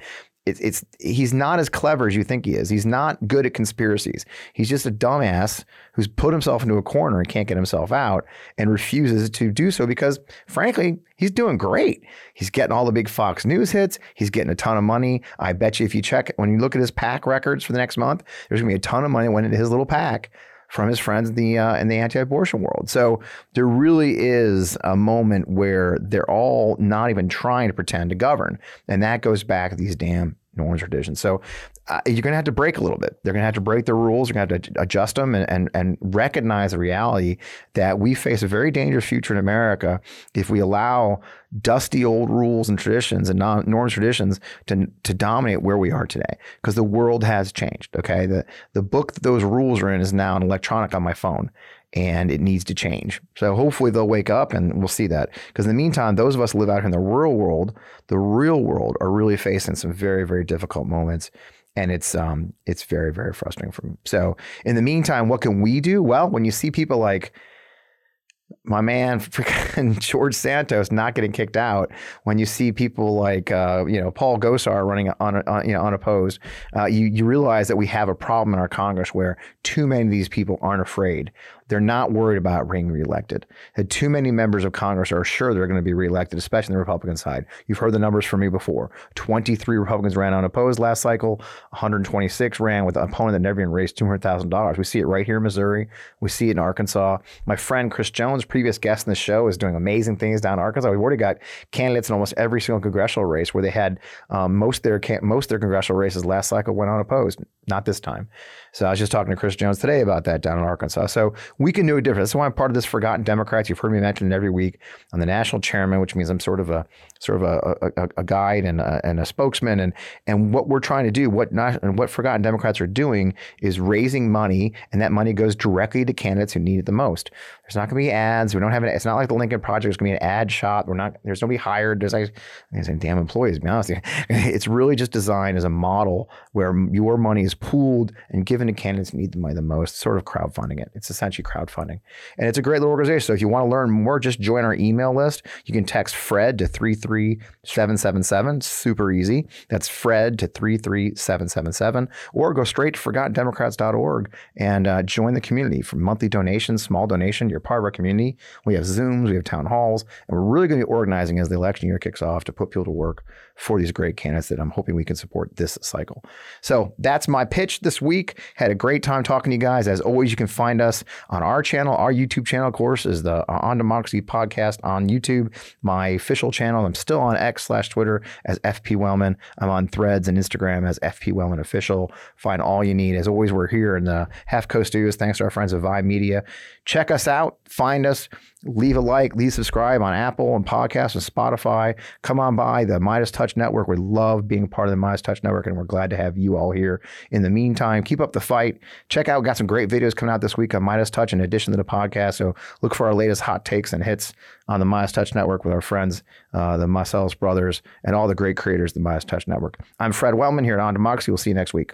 Speaker 1: it's, it's he's not as clever as you think he is. He's not good at conspiracies. He's just a dumbass who's put himself into a corner and can't get himself out and refuses to do so because, frankly, he's doing great. He's getting all the big Fox News hits. He's getting a ton of money. I bet you if you check when you look at his PAC records for the next month, there's gonna be a ton of money went into his little PAC from his friends in the uh, in the anti-abortion world. So there really is a moment where they're all not even trying to pretend to govern, and that goes back to these damn norms traditions. So uh, you're going to have to break a little bit. They're going to have to break the rules. You're going to have to adjust them and, and, and recognize the reality that we face a very dangerous future in America if we allow dusty old rules and traditions and non, norms traditions to, to dominate where we are today because the world has changed. Okay. The, the book that those rules are in is now an electronic on my phone and it needs to change. So hopefully they'll wake up and we'll see that. Because in the meantime, those of us who live out here in the real world, the real world, are really facing some very, very difficult moments. And it's um it's very, very frustrating for me. So in the meantime, what can we do? Well, when you see people like my man freaking George Santos not getting kicked out when you see people like uh, you know Paul Gosar running on, on you know unopposed uh, you you realize that we have a problem in our Congress where too many of these people aren't afraid they're not worried about being reelected. That too many members of Congress are sure they're going to be reelected, especially on the Republican side. You've heard the numbers from me before. 23 Republicans ran unopposed last cycle. 126 ran with an opponent that never even raised $200,000. We see it right here in Missouri. We see it in Arkansas. My friend Chris Jones, previous guest in the show, is doing amazing things down in Arkansas. We've already got candidates in almost every single congressional race where they had um, most their most of their congressional races last cycle went unopposed. Not this time. So I was just talking to Chris Jones today about that down in Arkansas. So we can do a difference. That's why I'm part of this Forgotten Democrats. You've heard me mention it every week. I'm the national chairman, which means I'm sort of a sort of a, a, a guide and a, and a spokesman. And and what we're trying to do, what not, and what Forgotten Democrats are doing, is raising money, and that money goes directly to candidates who need it the most. There's not going to be ads. We don't have it. It's not like the Lincoln Project. It's going to be an ad shot. We're not. There's nobody hired. There's like, I say, damn employees. To be honest, it's really just designed as a model where your money is pooled and given to candidates who need the money the most. Sort of crowdfunding it. It's essentially crowdfunding, and it's a great little organization. So if you want to learn more, just join our email list. You can text Fred to three three seven seven seven. Super easy. That's Fred to three three seven seven seven, or go straight to ForgottenDemocrats.org and uh, join the community for monthly donations, small donation. You're part of our community. We have Zooms, we have town halls, and we're really going to be organizing as the election year kicks off to put people to work for these great candidates that I'm hoping we can support this cycle. So that's my pitch this week. Had a great time talking to you guys. As always, you can find us on our channel. Our YouTube channel, of course, is the On Democracy podcast on YouTube. My official channel, I'm still on X slash Twitter as FP Wellman. I'm on Threads and Instagram as FP Wellman Official. Find all you need. As always, we're here in the Half Coast Studios. Thanks to our friends at Vibe Media. Check us out. Find us leave a like, leave subscribe on Apple and podcasts and Spotify. Come on by the Midas Touch Network. We love being part of the Midas Touch Network, and we're glad to have you all here. In the meantime, keep up the fight. Check out, got some great videos coming out this week on Midas Touch in addition to the podcast. So look for our latest hot takes and hits on the Midas Touch Network with our friends, uh, the Meiselas brothers, and all the great creators of the Midas Touch Network. I'm Fred Wellman here at On Democracy. We'll see you next week.